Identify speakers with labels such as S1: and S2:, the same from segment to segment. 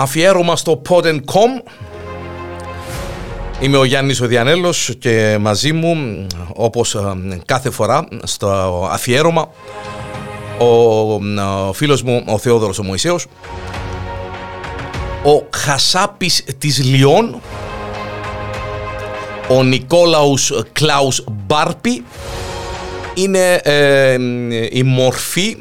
S1: αφιέρωμα στο pod.com Είμαι ο Γιάννης ο Διανέλος και μαζί μου όπως ε, κάθε φορά στο αφιέρωμα ο φίλος μου ο Θεόδωρος ο Μωυσέος ο Χασάπης της Λιών ο Νικόλαους Κλάους Μπάρπη είναι ε, η μορφή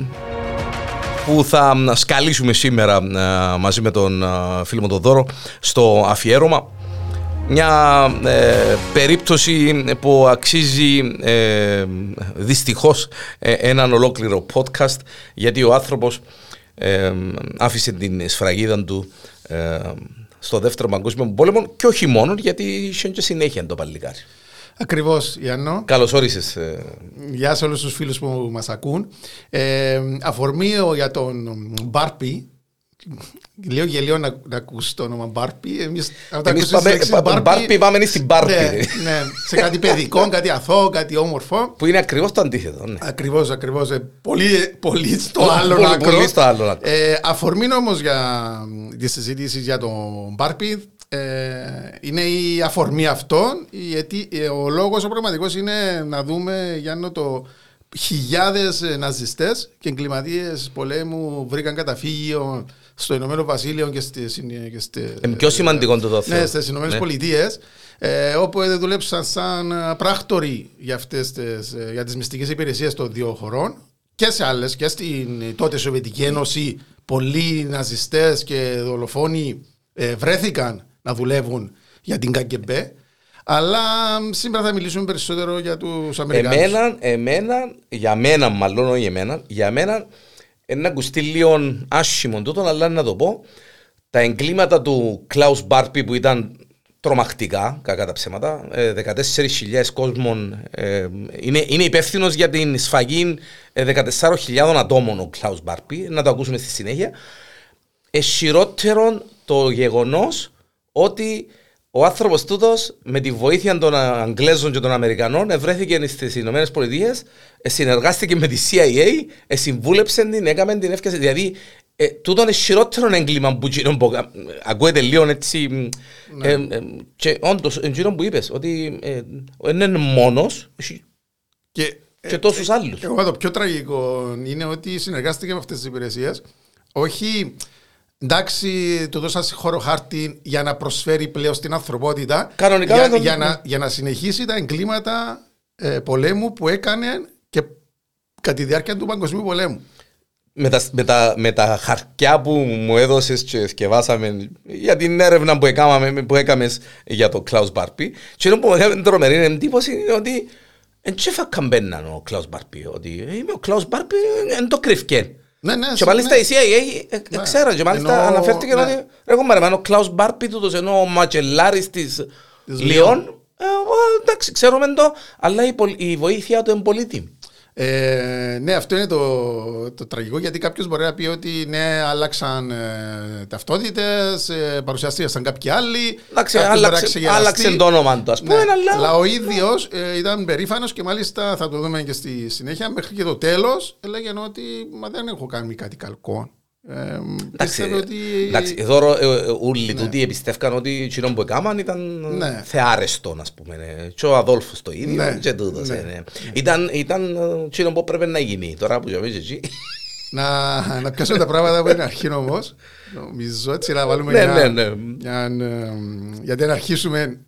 S1: που θα σκαλίσουμε σήμερα ε, μαζί με τον ε, φίλο μου τον Δώρο στο αφιέρωμα. Μια ε, περίπτωση που αξίζει ε, δυστυχώς έναν ολόκληρο podcast γιατί ο άνθρωπος άφησε την σφραγίδα του στο δεύτερο παγκόσμιο πόλεμο και όχι μόνο γιατί είχε και συνέχεια το παλικάρι.
S2: Ακριβώς, Ιάννο.
S1: Καλώς όρισες.
S2: Ε. Γεια σε όλους τους φίλους που μας ακούν. Ε, αφορμή για τον Μπάρπι. Λέω γελίο να, να ακούσεις το όνομα Μπάρπι.
S1: Εμεί πάμε, Μπάρπι, πάμε στην Μπάρπι. Ναι,
S2: ναι, σε κάτι παιδικό, κάτι αθώο, κάτι όμορφο.
S1: Που είναι ακριβώς το αντίθετο. Ναι.
S2: Ακριβώς, ακριβώς. Ε, πολύ, πολύ στο άλλο άκρο. Πολύ στο άλλο άκρο. Ε, αφορμή όμως για τη συζήτηση για τον Μπάρπι ε, είναι η αφορμή αυτών. Γιατί ε, ο λόγος ο πραγματικός είναι να δούμε Γιάννο το χιλιάδες ναζιστές και εγκληματίες πολέμου βρήκαν καταφύγιο στο Ηνωμένο Βασίλειο και στι.
S1: Είναι πιο σημαντικό το δόθο.
S2: Ναι, στις Ηνωμένες ναι. Πολιτείες. Ε, όπου δουλέψαν σαν πράκτοροι για, αυτές τις, για τις μυστικές υπηρεσίες των δύο χωρών και σε άλλες και στην τότε Σοβιετική Ένωση πολλοί ναζιστές και δολοφόνοι βρέθηκαν να δουλεύουν για την ΚΑΚΕΜΠΕ. Αλλά σήμερα θα μιλήσουμε περισσότερο για τους Αμερικάνους.
S1: Εμένα, εμένα, για μένα, μάλλον όχι εμένα, για μένα ένα ακουστεί λίγο άσχημο τούτο, αλλά να το πω. Τα εγκλήματα του Κλάους Μπάρπι που ήταν τρομακτικά, κακά τα ψέματα. 14.000 ε, κόσμων ε, είναι, είναι υπεύθυνος για την σφαγή 14.000 ε, ατόμων ο Κλάους Μπάρπι. Να το ακούσουμε στη συνέχεια. Εσχυρότερο το γεγονός ότι ο άνθρωπος τούτος με τη βοήθεια των Αγγλέζων και των Αμερικανών ευρέθηκε στις Ηνωμένες Πολιτείες, συνεργάστηκε με τη CIA, συμβούλεψε την, έκαμε την έφτιαση. Δηλαδή, ε, τούτο είναι χειρότερο έγκλημα που γίνον που ακούεται λίγο έτσι. Ναι. Ε, ε, και όντως, εκείνο που είπες, ότι ε, είναι μόνος και, και τόσους άλλους.
S2: Εγώ το πιο τραγικό είναι ότι συνεργάστηκε με αυτές τις υπηρεσίες. Όχι εντάξει, του δώσα χώρο χάρτη για να προσφέρει πλέον στην ανθρωπότητα.
S1: Κανονικά
S2: για, για, να, για να συνεχίσει τα εγκλήματα ε, πολέμου που έκανε και κατά τη διάρκεια του Παγκοσμίου Πολέμου.
S1: Με τα, με, τα, με τα χαρτιά που μου έδωσες και σκευάσαμε για την έρευνα που έκαμε, που έκαμες για τον Κλάους Μπάρπι. Και ενώ που μου έκανε τρομερή εντύπωση είναι ότι δεν τσέφα καμπέναν ο Κλάους Μπάρπι. Ότι είμαι ο Κλάους Μπάρπι, δεν το κρυφκέν.
S2: Ναι, ναι,
S1: και μάλιστα η CIA ε, ε, ναι. ξέρω και μάλιστα αναφέρθηκε ότι έχω μαρεμένο ο Κλάους Μπάρπι του ενώ ο Ματσελάρης της Λιόν. Ε, εντάξει ξέρουμε το αλλά η βοήθεια του είναι πολύτιμη
S2: ε, ναι, αυτό είναι το, το τραγικό γιατί κάποιος μπορεί να πει ότι ναι, άλλαξαν ε, ταυτότητες, ε, παρουσιάστηκαν κάποιοι άλλοι.
S1: Εντάξει, άλλαξε, άλλαξε το όνομα του, ας πούμε.
S2: Ναι, αλλά... αλλά ο ίδιος ε, ήταν περήφανος και μάλιστα θα το δούμε και στη συνέχεια. Μέχρι και το τέλος έλεγε ότι μα δεν έχω κάνει κάτι καλκό.
S1: Ε, εντάξει, ότι... εντάξει, εδώ ε, ε, όλοι ναι. τούτοι εμπιστεύκαν ότι εκείνο που έκαναν ήταν ναι. θεάρεστο, ας πούμε. Ναι. Και ο Αδόλφος το ίδιο ναι. και τούτος. Ναι. Ναι. Ήταν, ήταν εκείνο που έπρεπε να γίνει. Τώρα που είσαι εκεί.
S2: να, να πιάσουμε τα πράγματα από την αρχή όμως. Νομίζω έτσι να βάλουμε
S1: ναι, για, ναι, ναι.
S2: Για, γιατί να αρχίσουμε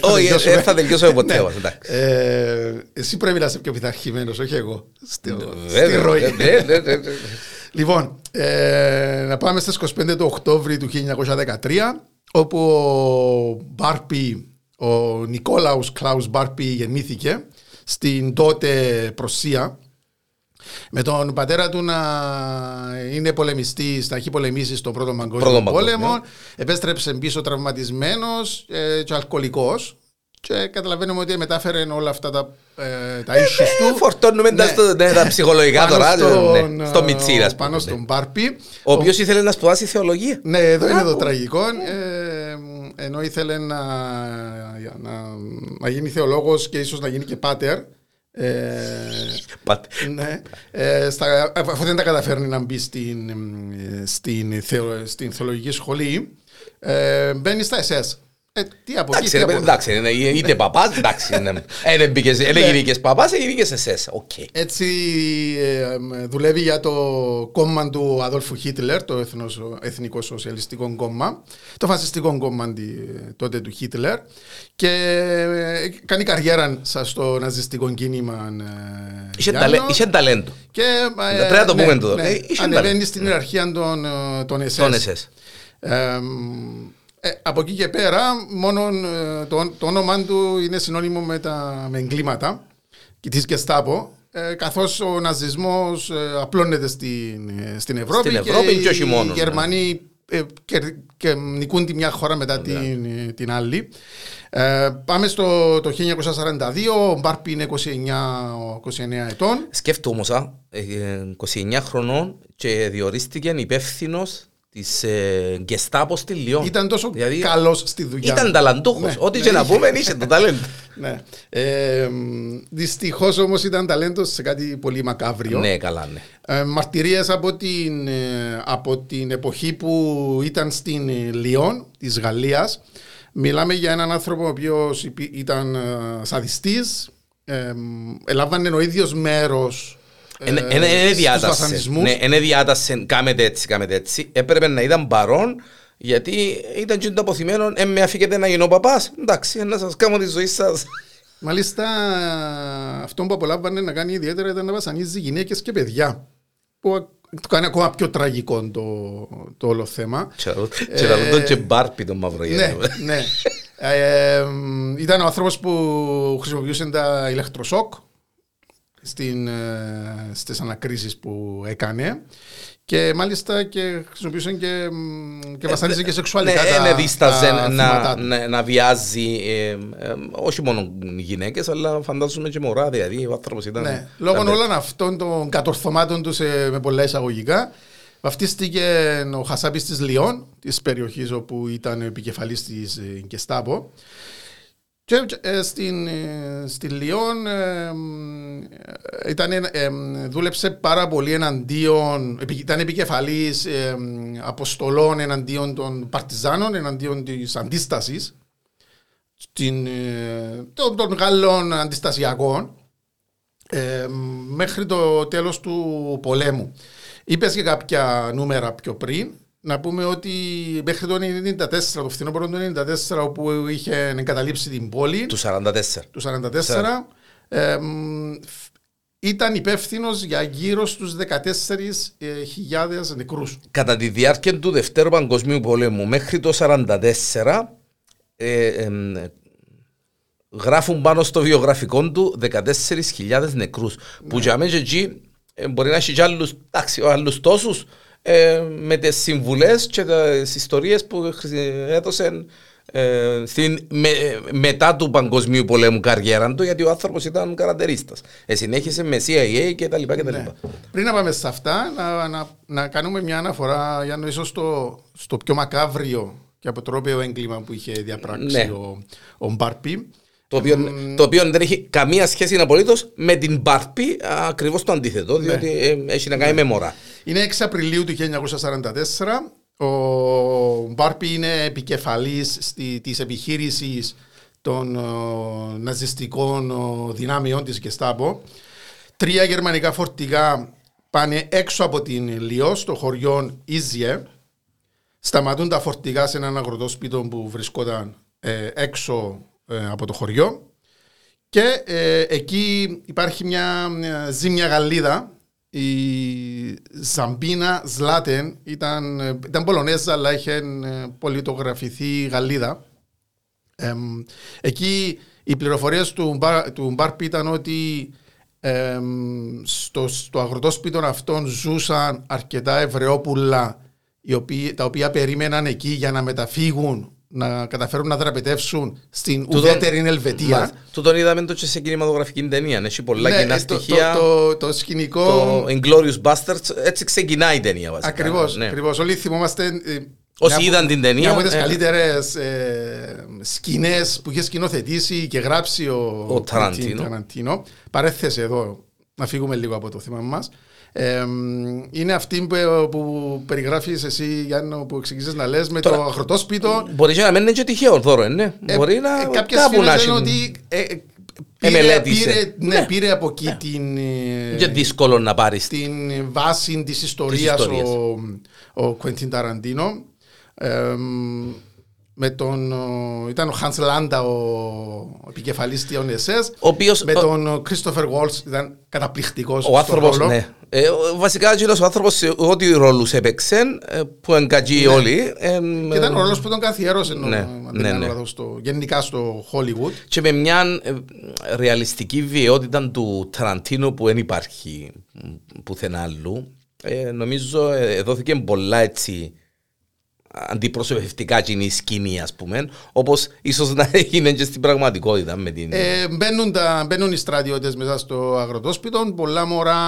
S1: όχι, δεν θα τελειώσουμε ποτέ.
S2: εσύ πρέπει να είσαι πιο πειθαρχημένος, όχι εγώ. Στη ροή. Λοιπόν, ε, να πάμε στις 25 του Οκτώβρη του 1913 όπου ο Μπάρπι, ο Νικόλαους Κλάους Μπάρπι γεννήθηκε στην τότε Προσία με τον πατέρα του να είναι πολεμιστή, να έχει πολεμήσει στον πρώτο παγκόσμιο πόλεμο. Ναι. Επέστρεψε πίσω τραυματισμένος ε, και αλκοολικός. Και καταλαβαίνουμε ότι μετάφερε όλα αυτά τα, ε, τα issues του.
S1: Ε, φορτώνουμε ναι. τα, ναι, τα ψυχολογικά τώρα. Στο, ναι, στο Μιτσίρα.
S2: Πάνω στον ναι. Μπάρπι.
S1: Ο οποίος ήθελε να σπουδάσει θεολογία.
S2: Ναι, εδώ είναι το τραγικό. Ε, ενώ ήθελε να, να, να γίνει θεολόγος και ίσως να γίνει και πάτερ. Ε, ναι, ε, στα, αφού δεν τα καταφέρνει να μπει στην, στην, στην θεολογική σχολή, ε, μπαίνει στα SS. Ε, τι από
S1: εντάξει, εκεί, εντάξει, είναι, είτε παπάς, εντάξει. Δεν γίνηκε παπάς, έγινε εσέ. Okay.
S2: Έτσι ε, δουλεύει για το κόμμα του Αδόλφου Χίτλερ, το Εθνικό Σοσιαλιστικό Κόμμα, το φασιστικό κόμμα τότε του Χίτλερ και ε, κάνει καριέρα στο ναζιστικό κίνημα.
S1: Είχε ταλέντο. Και, Πρέπει να το πούμε εδώ. Ναι,
S2: ανεβαίνει στην ιεραρχία των SS. Ε, από εκεί και πέρα, μόνο ε, το, το όνομα του είναι συνώνυμο με, τα, με εγκλήματα τη Γεστάπο. Ε, καθώς ο ναζισμός ε, απλώνεται στην, ε, στην Ευρώπη,
S1: στην Ευρώπη και,
S2: και,
S1: οι
S2: ναι. Γερμανοί ε, και, και, νικούν τη μια χώρα μετά ναι. την, την άλλη. Ε, πάμε στο το 1942, ο Μπάρπι είναι 29, 29 ετών.
S1: Σκέφτομαι όμως, 29 χρονών και διορίστηκε υπεύθυνος της ε, Γκεστάπο στη Λιόν.
S2: Ήταν τόσο δηλαδή, καλός στη δουλειά.
S1: Ήταν ταλαντούχος. Ναι, Ό,τι ναι. και να πούμε, είχε το ταλέντο.
S2: ναι. Ε, Δυστυχώς όμως ήταν ταλέντος σε κάτι πολύ μακάβριο.
S1: Ναι, καλά, ναι.
S2: Ε, Μαρτυρίες από, την, ε, από την εποχή που ήταν στην Λιόν της Γαλλίας. Μιλάμε για έναν άνθρωπο ο οποίος ήταν ε, σαδιστής. Ε, ελάβανε ο ίδιος μέρος
S1: είναι διάταση. Είναι διάταση, κάμετε έτσι, κάμετε έτσι. Έπρεπε να ήταν παρόν γιατί ήταν και το αποθυμένο, ε, με αφήκετε να γίνω παπάς. Εντάξει, να σας κάνω τη ζωή σας.
S2: Μάλιστα, αυτό που απολάμβανε να κάνει ιδιαίτερα ήταν να βασανίζει γυναίκες και παιδιά. Που το κάνει ακόμα πιο τραγικό το, το όλο θέμα.
S1: Και να δω και μπάρπι το μαύρο
S2: Ναι, ναι. Ε, ήταν ο άνθρωπος που χρησιμοποιούσε τα ηλεκτροσόκ στην, ε, στις ανακρίσεις που έκανε και μάλιστα και χρησιμοποιούσαν και, και βασανίζε και σεξουαλικά
S1: ναι, τα, ναι, δίσταζε να, να, να, βιάζει ε, ε, όχι μόνο γυναίκες αλλά φαντάζομαι και μωρά δηλαδή ο άνθρωπος ήταν... Ναι,
S2: λόγω όλων αυτών των κατορθωμάτων του με πολλά εισαγωγικά βαφτίστηκε ο Χασάπης της Λιόν της περιοχής όπου ήταν επικεφαλής της Γκεστάπο και ε, στην, ε, στη Λιόν ε, ήταν, δούλεψε πάρα πολύ εναντίον, ήταν επικεφαλής αποστολών εναντίον των παρτιζάνων, εναντίον της αντίστασης των, των Γάλλων αντιστασιακών μέχρι το τέλος του πολέμου. Είπες και κάποια νούμερα πιο πριν να πούμε ότι μέχρι το 1994, το φθινόπωρο του 1994, όπου είχε εγκαταλείψει την πόλη.
S1: Του 44.
S2: Του 44. Ε, ήταν υπεύθυνος για γύρω στους 14.000 νεκρούς.
S1: Κατά τη διάρκεια του Δευτέρου Παγκοσμίου Πολέμου μέχρι το 1944, ε, ε, γράφουν πάνω στο βιογραφικό του 14.000 νεκρούς. Ναι. Που για μένα εκεί ε, μπορεί να έχει και άλλους τόσους ε, με τις συμβουλές και τις ιστορίες που έδωσε ε, στην, με, μετά του παγκοσμίου πολέμου καριέρα του γιατί ο άνθρωπος ήταν καρατερίστας. Ε, συνέχισε με CIA και τα λοιπά και τα ναι. λοιπά.
S2: Πριν να πάμε σε αυτά, να, να, να κάνουμε μια αναφορά για ίσως στο, στο πιο μακάβριο και αποτρόπαιο έγκλημα που είχε διαπράξει ναι. ο, ο Μπάρπι.
S1: Το οποίο, mm. το οποίο δεν έχει καμία σχέση απολύτως με την Μπάρπι, ακριβώς το αντίθετο, ναι. διότι ναι. έχει να κάνει ναι. με μωρά.
S2: Είναι 6 Απριλίου του 1944. Ο Μπάρπι είναι επικεφαλής στη, της επιχείρησης των ο, ναζιστικών ο, δυνάμεων της Γεστάπο. Τρία γερμανικά φορτηγά πάνε έξω από την Λιό, στο χωριό Ίζιε. Σταματούν τα φορτηγά σε έναν αγροτόσπιτο που βρισκόταν ε, έξω ε, από το χωριό. Και ε, εκεί υπάρχει μια, μια ζήμια γαλλίδα η Ζαμπίνα Ζλάτεν ήταν, ήταν Πολωνέζα αλλά είχε ε, πολιτογραφηθεί Γαλλίδα. Ε, εκεί οι πληροφορίες του, του Μπάρπ ήταν ότι ε, στο, στο αγροτόσπιτο αυτών ζούσαν αρκετά Εβραιόπουλα τα οποία περίμεναν εκεί για να μεταφύγουν να καταφέρουν να δραπετεύσουν στην ουδέτερη Ελβετία.
S1: Του τον είδαμε το και σε κινηματογραφική ταινία. Έχει πολλά ναι, κοινά στοιχεία.
S2: Το, το, το, σκηνικό.
S1: Το Inglorious Bastards, έτσι ξεκινάει η ταινία.
S2: Ακριβώς. Ναι. Ακριβώς. Όλοι θυμόμαστε.
S1: Όσοι είδαν την ταινία.
S2: Μια από τις ε, καλύτερες ε, σκηνές που είχε σκηνοθετήσει και γράψει ο,
S1: Ο Ταραντίνο.
S2: Ταραντίνο. Παρέθεσε εδώ, να φύγουμε λίγο από το θέμα μας. Ε, είναι αυτή που, που περιγράφεις εσύ Γιάννο που εξηγήσεις να λες με
S1: Τώρα-
S2: το αγροτόσπιτο
S1: Μπορείς και να μην είναι και τυχαίο δώρο, ναι.
S2: Ε,
S1: Μπορεί να
S2: ε, κάποιες
S1: κάπου
S2: φήμες
S1: να
S2: λένε
S1: έχει.
S2: ότι ε, ε, πήρε,
S1: Εμελέτησε.
S2: πήρε, ναι, πήρε από εκεί την, ε,
S1: Και δύσκολο να πάρεις.
S2: την βάση της ιστορίας,
S1: ιστορίας.
S2: ο, ο Κουέντιν Ταραντίνο. Ε, με τον, ο- ήταν ο Hans Landa ο επικεφαλής των SS.
S1: Ο οποίος,
S2: με
S1: ο-
S2: τον Christopher Waltz ήταν καταπληκτικός
S1: Ο
S2: στον
S1: άνθρωπος,
S2: ρόλο.
S1: ναι. Ε, ο- βασικά, εκείνος ο άνθρωπος, ό,τι ρόλους έπαιξε, ε, που εγκατζεί όλοι. ε,
S2: Και ήταν ο ρόλος που τον καθιέρωσε
S1: Ναι,
S2: αν δεν
S1: ναι,
S2: κάνω
S1: ναι.
S2: λάθος, στο- γενικά στο Hollywood.
S1: και με μια ε, ρεαλιστική βιαιότητα του Ταραντίνο που δεν υπάρχει μ, πουθενά αλλού. Ε, νομίζω ε, δόθηκε πολλά έτσι αντιπροσωπευτικά κοινή σκηνή, ας πούμε, όπως ίσως να έγινε και στην πραγματικότητα με την...
S2: Ε, μπαίνουν, τα, μπαίνουν οι στρατιώτες μέσα στο αγροτόσπιτο. Πολλά μωρά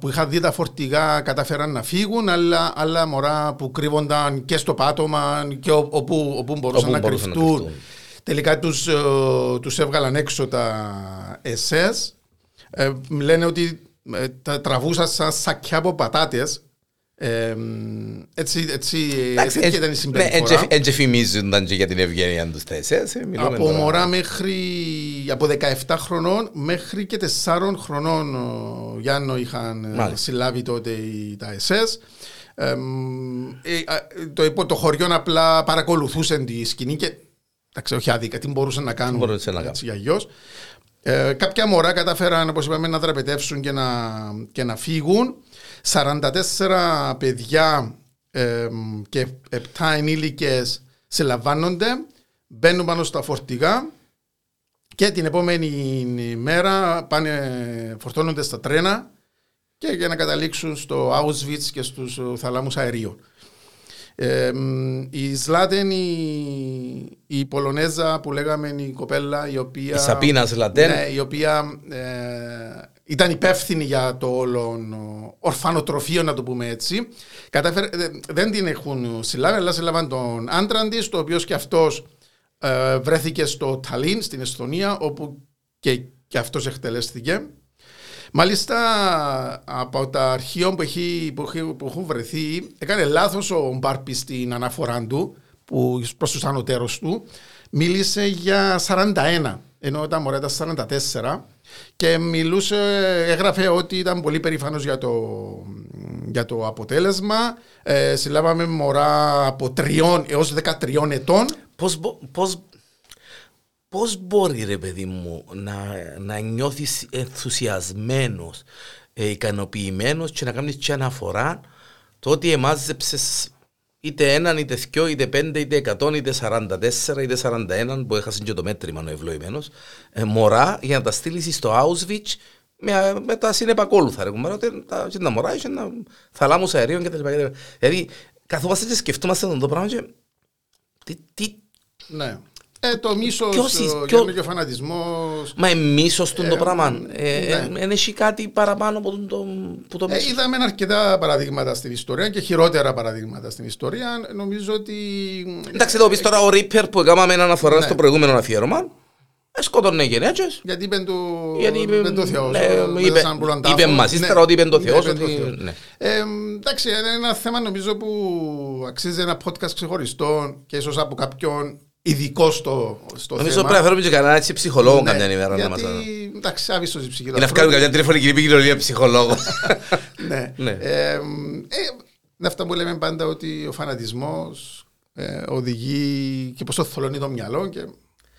S2: που είχαν δει τα φορτηγά καταφέραν να φύγουν, αλλά άλλα μωρά που κρύβονταν και στο πάτωμα και ο- όπου, όπου μπορούσαν
S1: Όπου
S2: να
S1: μπορούσαν να
S2: κρυφτούν.
S1: κρυφτούν.
S2: Τελικά τους, ε, τους έβγαλαν έξω τα SS. Ε, λένε ότι ε, τα τραβούσαν σαν σακιά από πατάτες. Ε, έτσι, έτσι,
S1: Εντάξει,
S2: τέτοια ήταν η
S1: ναι,
S2: συμπεριφορά.
S1: έτσι- έτσι φημίζονταν και για την ευγένεια τους τα SS. ε, μιλούμε
S2: Από
S1: τώρα.
S2: μωρά μέχρι από 17 χρονών μέχρι και 4 χρονών ο Γιάννο είχαν ε,
S1: Μάλιστα.
S2: συλλάβει τότε οι, τα SS. Εμ, ε, α, το, υπό- το χωριό απλά παρακολουθούσε τη σκηνή και εντάξει, όχι άδικα, τι μπορούσαν να κάνουν
S1: μπορούσαν να
S2: έτσι, για γιος. Ε, κάποια μωρά καταφέραν, όπως είπαμε, να δραπετεύσουν και να, και να φύγουν. 44 παιδιά εμ, και 7 ενήλικες συλλαμβάνονται, μπαίνουν πάνω στα φορτηγά και την επόμενη μέρα πάνε, φορτώνονται στα τρένα και για να καταλήξουν στο Auschwitz και στους θαλάμους αερίων. Ε, μ, η Ζλάτεν, η, η Πολωνέζα που λέγαμε η κοπέλα η οποία...
S1: Η Σαπίνα Ζλατέν.
S2: Ναι, η οποία ε, ήταν υπεύθυνη για το όλο ορφανοτροφείο να το πούμε έτσι. Κατάφερε, δεν- δεν την έχουν συλλάβει αλλά συλλάβαν τον άντρα της το οποίος και αυτός ε, βρέθηκε στο Ταλίν στην Εσθονία όπου και, και αυτός εκτελέστηκε. Μάλιστα από τα αρχεία που, έχει, που, έχει- που έχουν βρεθεί έκανε λάθος ο Μπάρπη στην αναφορά του που προς τους ανωτέρους του μίλησε για 41 ενώ τα μωρά ήταν 44 και μιλούσε, έγραφε ότι ήταν πολύ περήφανος για το, για το αποτέλεσμα. Ε, συλλάβαμε μωρά από 3 έως 13 ετών.
S1: Πώς, μπο- πώς, πώς μπορεί ρε παιδί μου να, να νιώθεις ενθουσιασμένος, ε, ικανοποιημένος και να κάνεις και αναφορά το ότι εμάζεψες είτε έναν, είτε δυο, είτε πέντε, είτε εκατόν, είτε σαράντα-τέσσερα, είτε σαράντα-έναν που έχασε και το μέτρημα ο ευλογημένος ε, μωρά για να τα στείλεις στο Auschwitz με, με τα συνεπακόλουθα ρε κουμπάρα, ότι τα, και τα μωρά είχε να θαλάμους αερίων και τα λοιπά, και τα λοιπά. Δηλαδή καθόμαστε και σκεφτόμαστε αυτό το πράγμα και τι, τι,
S2: Ναι. Ε, το μίσος
S1: Ποιος είσαι-
S2: ο,
S1: ποιο-
S2: και ο φανατισμός
S1: Μα εμείς το
S2: Ε,
S1: πράγμα.
S2: ναι.
S1: Δεν έχει κάτι παραπάνω από το, που το
S2: Ε,
S1: μίσος.
S2: είδαμε αρκετά παραδείγματα στην ιστορία και χειρότερα παραδείγματα στην ιστορία. Νομίζω ότι.
S1: Εντάξει, εδώ πεις τώρα ο Ρίπερ που έκαναμε ένα αναφορά
S2: Ναι.
S1: στο προηγούμενο αφιέρωμα. ε, Σκότωνε γενέτσες.
S2: Γιατί είπε το,
S1: Γιατί είπε-
S2: είπε το Θεός.
S1: ναι, είπε- είπε μας ύστερα ότι είπε το Θεός, ότι- ναι.
S2: Ε, εντάξει, είναι ένα θέμα νομίζω που αξίζει ένα podcast ξεχωριστό και ίσως από κάποιον ειδικό στο, στο
S1: Νομίζω
S2: θέμα.
S1: πρέπει να φέρουμε και κανένα έτσι ψυχολόγο
S2: Ναι,
S1: καμιά ημέρα να μας
S2: γιατί, εντάξει, άβυσος η ψυχή του
S1: Ή να βγάλουμε
S2: ανθρώπου.
S1: καμιά τηλεφωνική επικοινωνία ψυχολόγο.
S2: Ναι.
S1: Ναι.
S2: Ε, ε, είναι αυτά που λέμε πάντα ότι ο φανατισμός ε, οδηγεί και πως το θολώνει το μυαλό και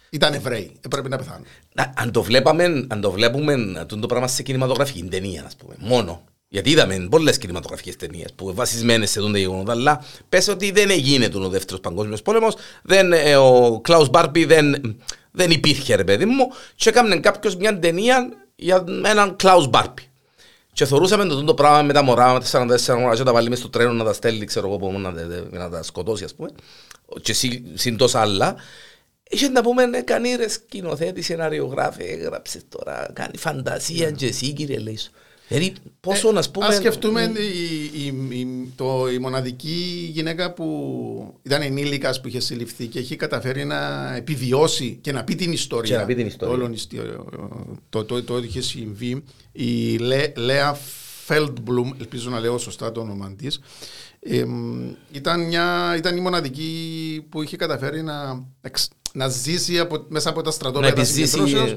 S2: ήταν Εβραίοι, έπρεπε να πεθάνουν.
S1: Να, αν, το βλέπαμε, αν το βλέπουμε αυτό το πράγμα σε κινηματογραφική ταινία, ας πούμε, μόνο. Γιατί είδαμε πολλές κινηματογραφικές ταινίες που βασισμένες σε τότε γεγονότα, αλλά πες ότι δεν έγινε ο δεύτερος παγκόσμιος πόλεμος, δεν, ε, ο Κλάους Μπάρπι δεν, δεν υπήρχε ρε παιδί μου και έκαμε κάποιος μια ταινία για έναν Κλάους Μπάρπι. Και θεωρούσαμε το, το πράγμα με τα μωρά, με τα 44 μωρά, και τα βάλει μες στο τρένο να τα στέλνει, ξέρω εγώ, που να, τα- να τα σκοτώσει, ας πούμε, και συ- συν τόσα άλλα. Είχε να πούμε, ναι, κάνει ρε σκηνοθέτη, σεναριογράφη, έγραψε τώρα, κάνει φαντασία και εσύ κύριε λέει σου. Δηλαδή, πόσο να πούμε.
S2: Α σκεφτούμε η, η, η, το, η μοναδική γυναίκα που ήταν ενήλικας που είχε συλληφθεί και έχει καταφέρει να επιβιώσει και να πει την ιστορία.
S1: Και να πει την ιστορία.
S2: Το, το, το, είχε συμβεί. Η Λέα Φέλτμπλουμ, ελπίζω να λέω σωστά το όνομα της. ήταν, μια, ήταν η μοναδική που είχε καταφέρει να, να ζήσει από, μέσα από τα στρατόπεδα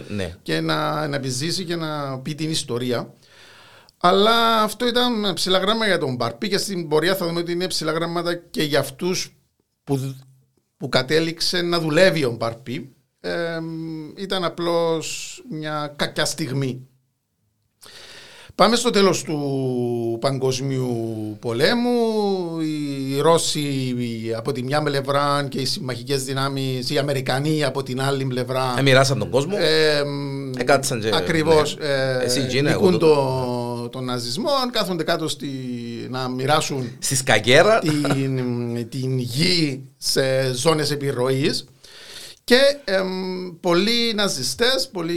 S1: ναι.
S2: και να, να επιζήσει και να πει την ιστορία. Αλλά αυτό ήταν ψηλά γράμμα για τον Μπαρπί και στην πορεία θα δούμε ότι είναι ψηλά γράμματα και για αυτούς που, που κατέληξε να δουλεύει ο Μπαρπί. ήταν απλώς μια κακιά στιγμή. Πάμε στο τέλος του Παγκοσμίου Πολέμου. Οι Ρώσοι από τη μια πλευρά και οι συμμαχικές δυνάμεις, οι Αμερικανοί από την άλλη πλευρά.
S1: Εμοιράσαν τον κόσμο. Ε,
S2: Εκάτησαν και... Ακριβώς. Ναι. Ε, τον ναζισμό, κάθονται κάτω στη, να μοιράσουν
S1: στη σκαγκέρα
S2: την, την γη σε ζώνες επιρροής και ε, πολλοί ναζιστές, πολλοί,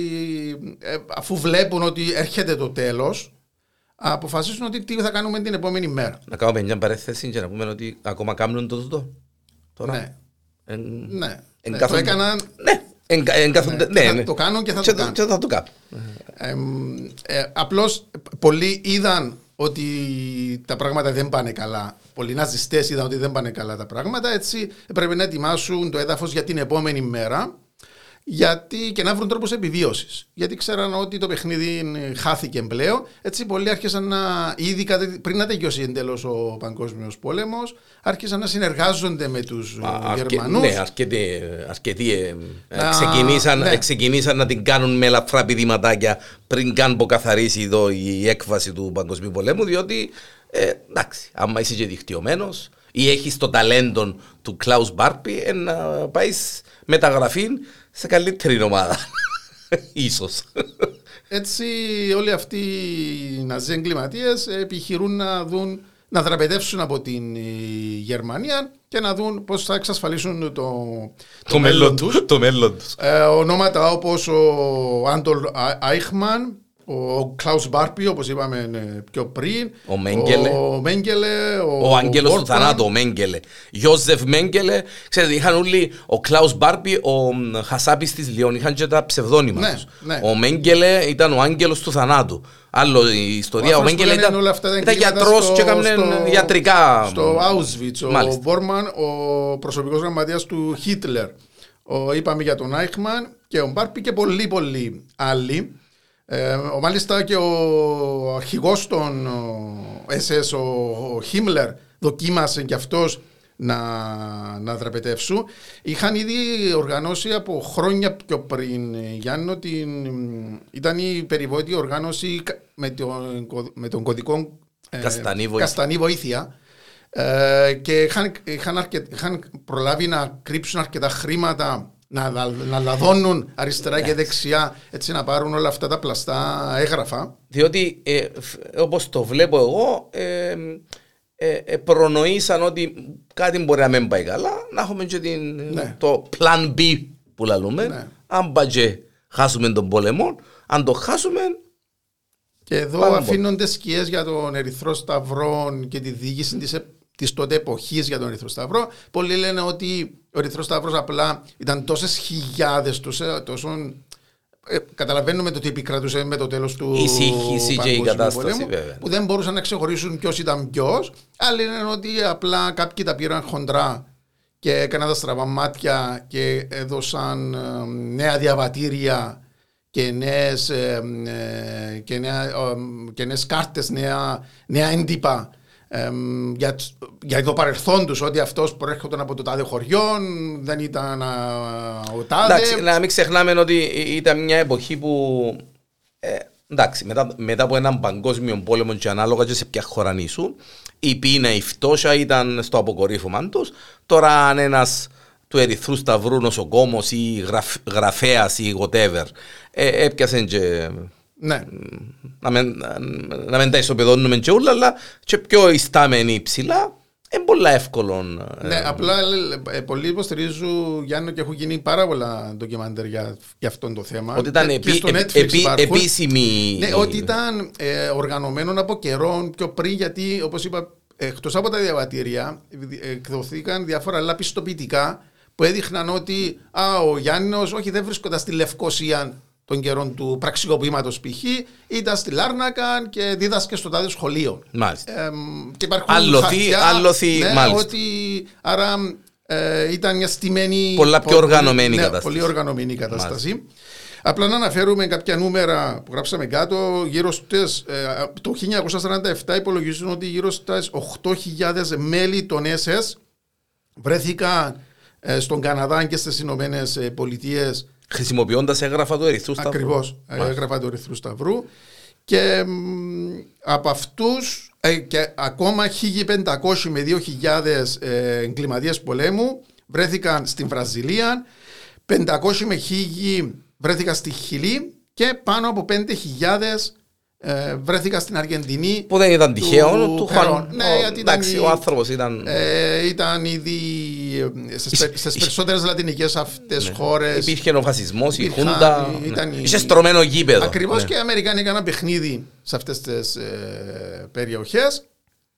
S2: ε, αφού βλέπουν ότι έρχεται το τέλος, αποφασίσουν ότι τι θα κάνουμε την επόμενη μέρα.
S1: Να κάνουμε μια παρέθεση και να πούμε ότι ακόμα κάνουν το τούτο.
S2: Τώρα. Ναι. Εν, ναι. Εν ναι. Το έκαναν...
S1: Ναι. Εν, εν, ναι,
S2: ναι, ναι. Το κάνουν και θα και το κάνουν.
S1: Και θα το κάνουν.
S2: Ε, ε, απλώς πολλοί είδαν ότι τα πράγματα δεν πάνε καλά. Πολλοί ναζιστές είδαν ότι δεν πάνε καλά τα πράγματα. Έτσι πρέπει να ετοιμάσουν το έδαφος για την επόμενη μέρα γιατί και να βρουν τρόπους επιβίωσης. Γιατί ξέραν ότι το παιχνίδι χάθηκε πλέον. Έτσι πολλοί άρχισαν να, ήδη πριν να τελειώσει εντελώς ο παγκόσμιος πόλεμος, άρχισαν να συνεργάζονται με τους Γερμανούς.
S1: Ναι, αρκετοί, αρκετοί ε, ξεκινήσαν, ναι. ξεκινήσαν να την κάνουν με ελαφρά πηδηματάκια πριν καν αποκαθαρίσει εδώ η έκβαση του παγκοσμίου πολέμου, διότι ε, εντάξει, άμα είσαι και δικτυωμένος ή έχεις το ταλέντο του Κλάους Μπάρπι, ε, να πάεις μεταγραφή σε καλύτερη ομάδα. Ίσως.
S2: Έτσι όλοι αυτοί οι ναζί εγκληματίες επιχειρούν να δουν να δραπετεύσουν από την ε, Γερμανία και να δουν πώς θα εξασφαλίσουν το,
S1: το, το μέλλον τους. Το μέλλον τους.
S2: Ε, ονόματα όπως ο Άντολ Άιχμαν, ο Κλάους Μπάρπι, όπως είπαμε ε, πιο πριν.
S1: Ο Μέγκελε.
S2: Ο, Μέγκελε,
S1: ο, ο Άγγελος του θανάτου, ο Μέγκελε. Γιώζεφ Μέγκελε. Ξέρετε, είχαν όλοι ο Κλάους Μπάρπι, ο Χασάπης της Λιόν. Είχαν και τα ψευδόνυμα ναι, τους. Ναι. Ο Μέγκελε ήταν ο Άγγελος του θανάτου. Άλλο η ιστορία. Ο, ο Μέγκελε ήταν, ήταν γιατρός και έκανε ιατρικά.
S2: Στο Auschwitz. Ο Μπόρμαν, ο προσωπικός γραμματέας του Χίτλερ. είπαμε για τον Άιχμαν και ο Μπάρπι και πολλοί πολλοί άλλοι. Ε, μάλιστα και ο αρχηγός των SS, ο Χίμλερ, δοκίμασε και αυτός να, να δραπετεύσουν. Είχαν ήδη οργανώσει από χρόνια πιο πριν, Γιάννη, την, ήταν η περιβόητη οργάνωση με τον, με τον κωδικό
S1: ε, Καστανή
S2: βοήθεια, Καστανή βοήθεια ε, και είχαν, είχαν, είχαν προλάβει να κρύψουν αρκετά χρήματα να, να λαδώνουν αριστερά και δεξιά έτσι να πάρουν όλα αυτά τα πλαστά έγγραφα.
S1: Διότι ε, όπως το βλέπω εγώ ε, ε, ε, προνοήσαν ότι κάτι μπορεί να μην πάει καλά να έχουμε και την, ναι. το plan B που λαλούμε ναι. αν πάει χάσουμε τον πόλεμο αν το χάσουμε
S2: και εδώ αφήνονται σκιές για τον Ερυθρό Σταυρό και τη διοίκηση της της τότε εποχής για τον Ερυθρό Σταυρό. Πολλοί λένε ότι ο Ερυθρό Σταυρός απλά ήταν τόσες χιλιάδες, τόσο. Ε, καταλαβαίνουμε το τι επικρατούσε με το τέλος του
S1: Ησύχηση και η κατάσταση, πολέμου, βέβαια.
S2: Που δεν μπορούσαν να ξεχωρίσουν ποιος ήταν ποιος. Άλλοι λένε ότι απλά κάποιοι τα πήραν χοντρά και έκαναν τα στραβά μάτια και έδωσαν ε, νέα διαβατήρια και νέες, ε, ε και νέα, και νέες κάρτες, νέα, νέα έντυπα για, για το παρελθόν τους, ότι αυτός προέρχονταν από το τάδε χωριό, δεν ήταν ο τάδε.
S1: Εντάξει, να μην ξεχνάμε ότι ήταν μια εποχή που. Ε, εντάξει, μετά, μετά από έναν παγκόσμιο πόλεμο και ανάλογα και σε ποια χώρα ήσουν, η πείνα, η φτώχεια ήταν στο αποκορύφωμα τους. Τώρα, αν ένας του Ερυθρού Σταυρού νοσοκόμος ή γραφ, γραφέας ή whatever ε, έπιασε και
S2: ναι.
S1: Να μην, να μην τα ισοπεδώνουμε και όλα, αλλά και πιο ιστάμενοι ψηλά, είναι πολύ εύκολο.
S2: Ναι, απλά ε, πολλοί υποστηρίζουν Γιάννη και έχουν γίνει πάρα πολλά ντοκιμαντέρ για, για αυτό το θέμα.
S1: Ότι ήταν επί, επί, επίσημη.
S2: Ναι, ότι ήταν ε, οργανωμένο από καιρό πιο πριν, γιατί όπως είπα, εκτός από τα διαβατήρια, εκδοθήκαν διάφορα άλλα πιστοποιητικά που έδειχναν ότι α, ο Γιάννη, όχι, δεν βρίσκονταν στη Λευκοσία των καιρών του πραξικοπήματος π.χ. ήταν στη Λάρνακα και δίδασκε στο τάδε σχολείο.
S1: Μάλιστα. Ε,
S2: και υπάρχουν άλλοθη,
S1: άλλοθη,
S2: ναι,
S1: μάλιστα.
S2: Ότι, άρα ε, ήταν μια στημένη.
S1: Πολλά πιο οργανωμένη
S2: ναι,
S1: κατάσταση.
S2: Πολύ οργανωμένη η κατάσταση. Μάλιστα. Απλά να αναφέρουμε κάποια νούμερα που γράψαμε κάτω. Γύρω στις, ε, το 1947 υπολογίζουν ότι γύρω στα 8.000 μέλη των SS βρέθηκαν ε, στον Καναδά και στις Ηνωμένες Πολιτείες
S1: Χρησιμοποιώντας έγγραφα του Ερυθρού Σταυρού.
S2: Ακριβώς. Έγγραφα του Ερυθρού Σταυρού. Και από αυτούς ε, και ακόμα 1500 με 2000 ε, εγκληματίες πολέμου βρέθηκαν στην Βραζιλία, 500 με 1000 βρέθηκαν στη Χιλή και πάνω από 5.000 ε, βρέθηκα στην Αργεντινή.
S1: Που δεν ήταν τυχαίο του, του Χουάν.
S2: Ναι, γιατί
S1: εντάξει,
S2: ήταν,
S1: ο άνθρωπος ήταν.
S2: Ε, ήταν ήδη στις περισσότερες λατινικές αυτές ναι. χώρες.
S1: Υπήρχε ο φασισμός, η Χούντα. Ναι. Είχε στρωμένο γήπεδο.
S2: Ακριβώς ναι. και οι Αμερικάνοι έκαναν παιχνίδι σε αυτές τις ε, περιοχές.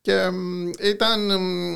S2: Και ήταν,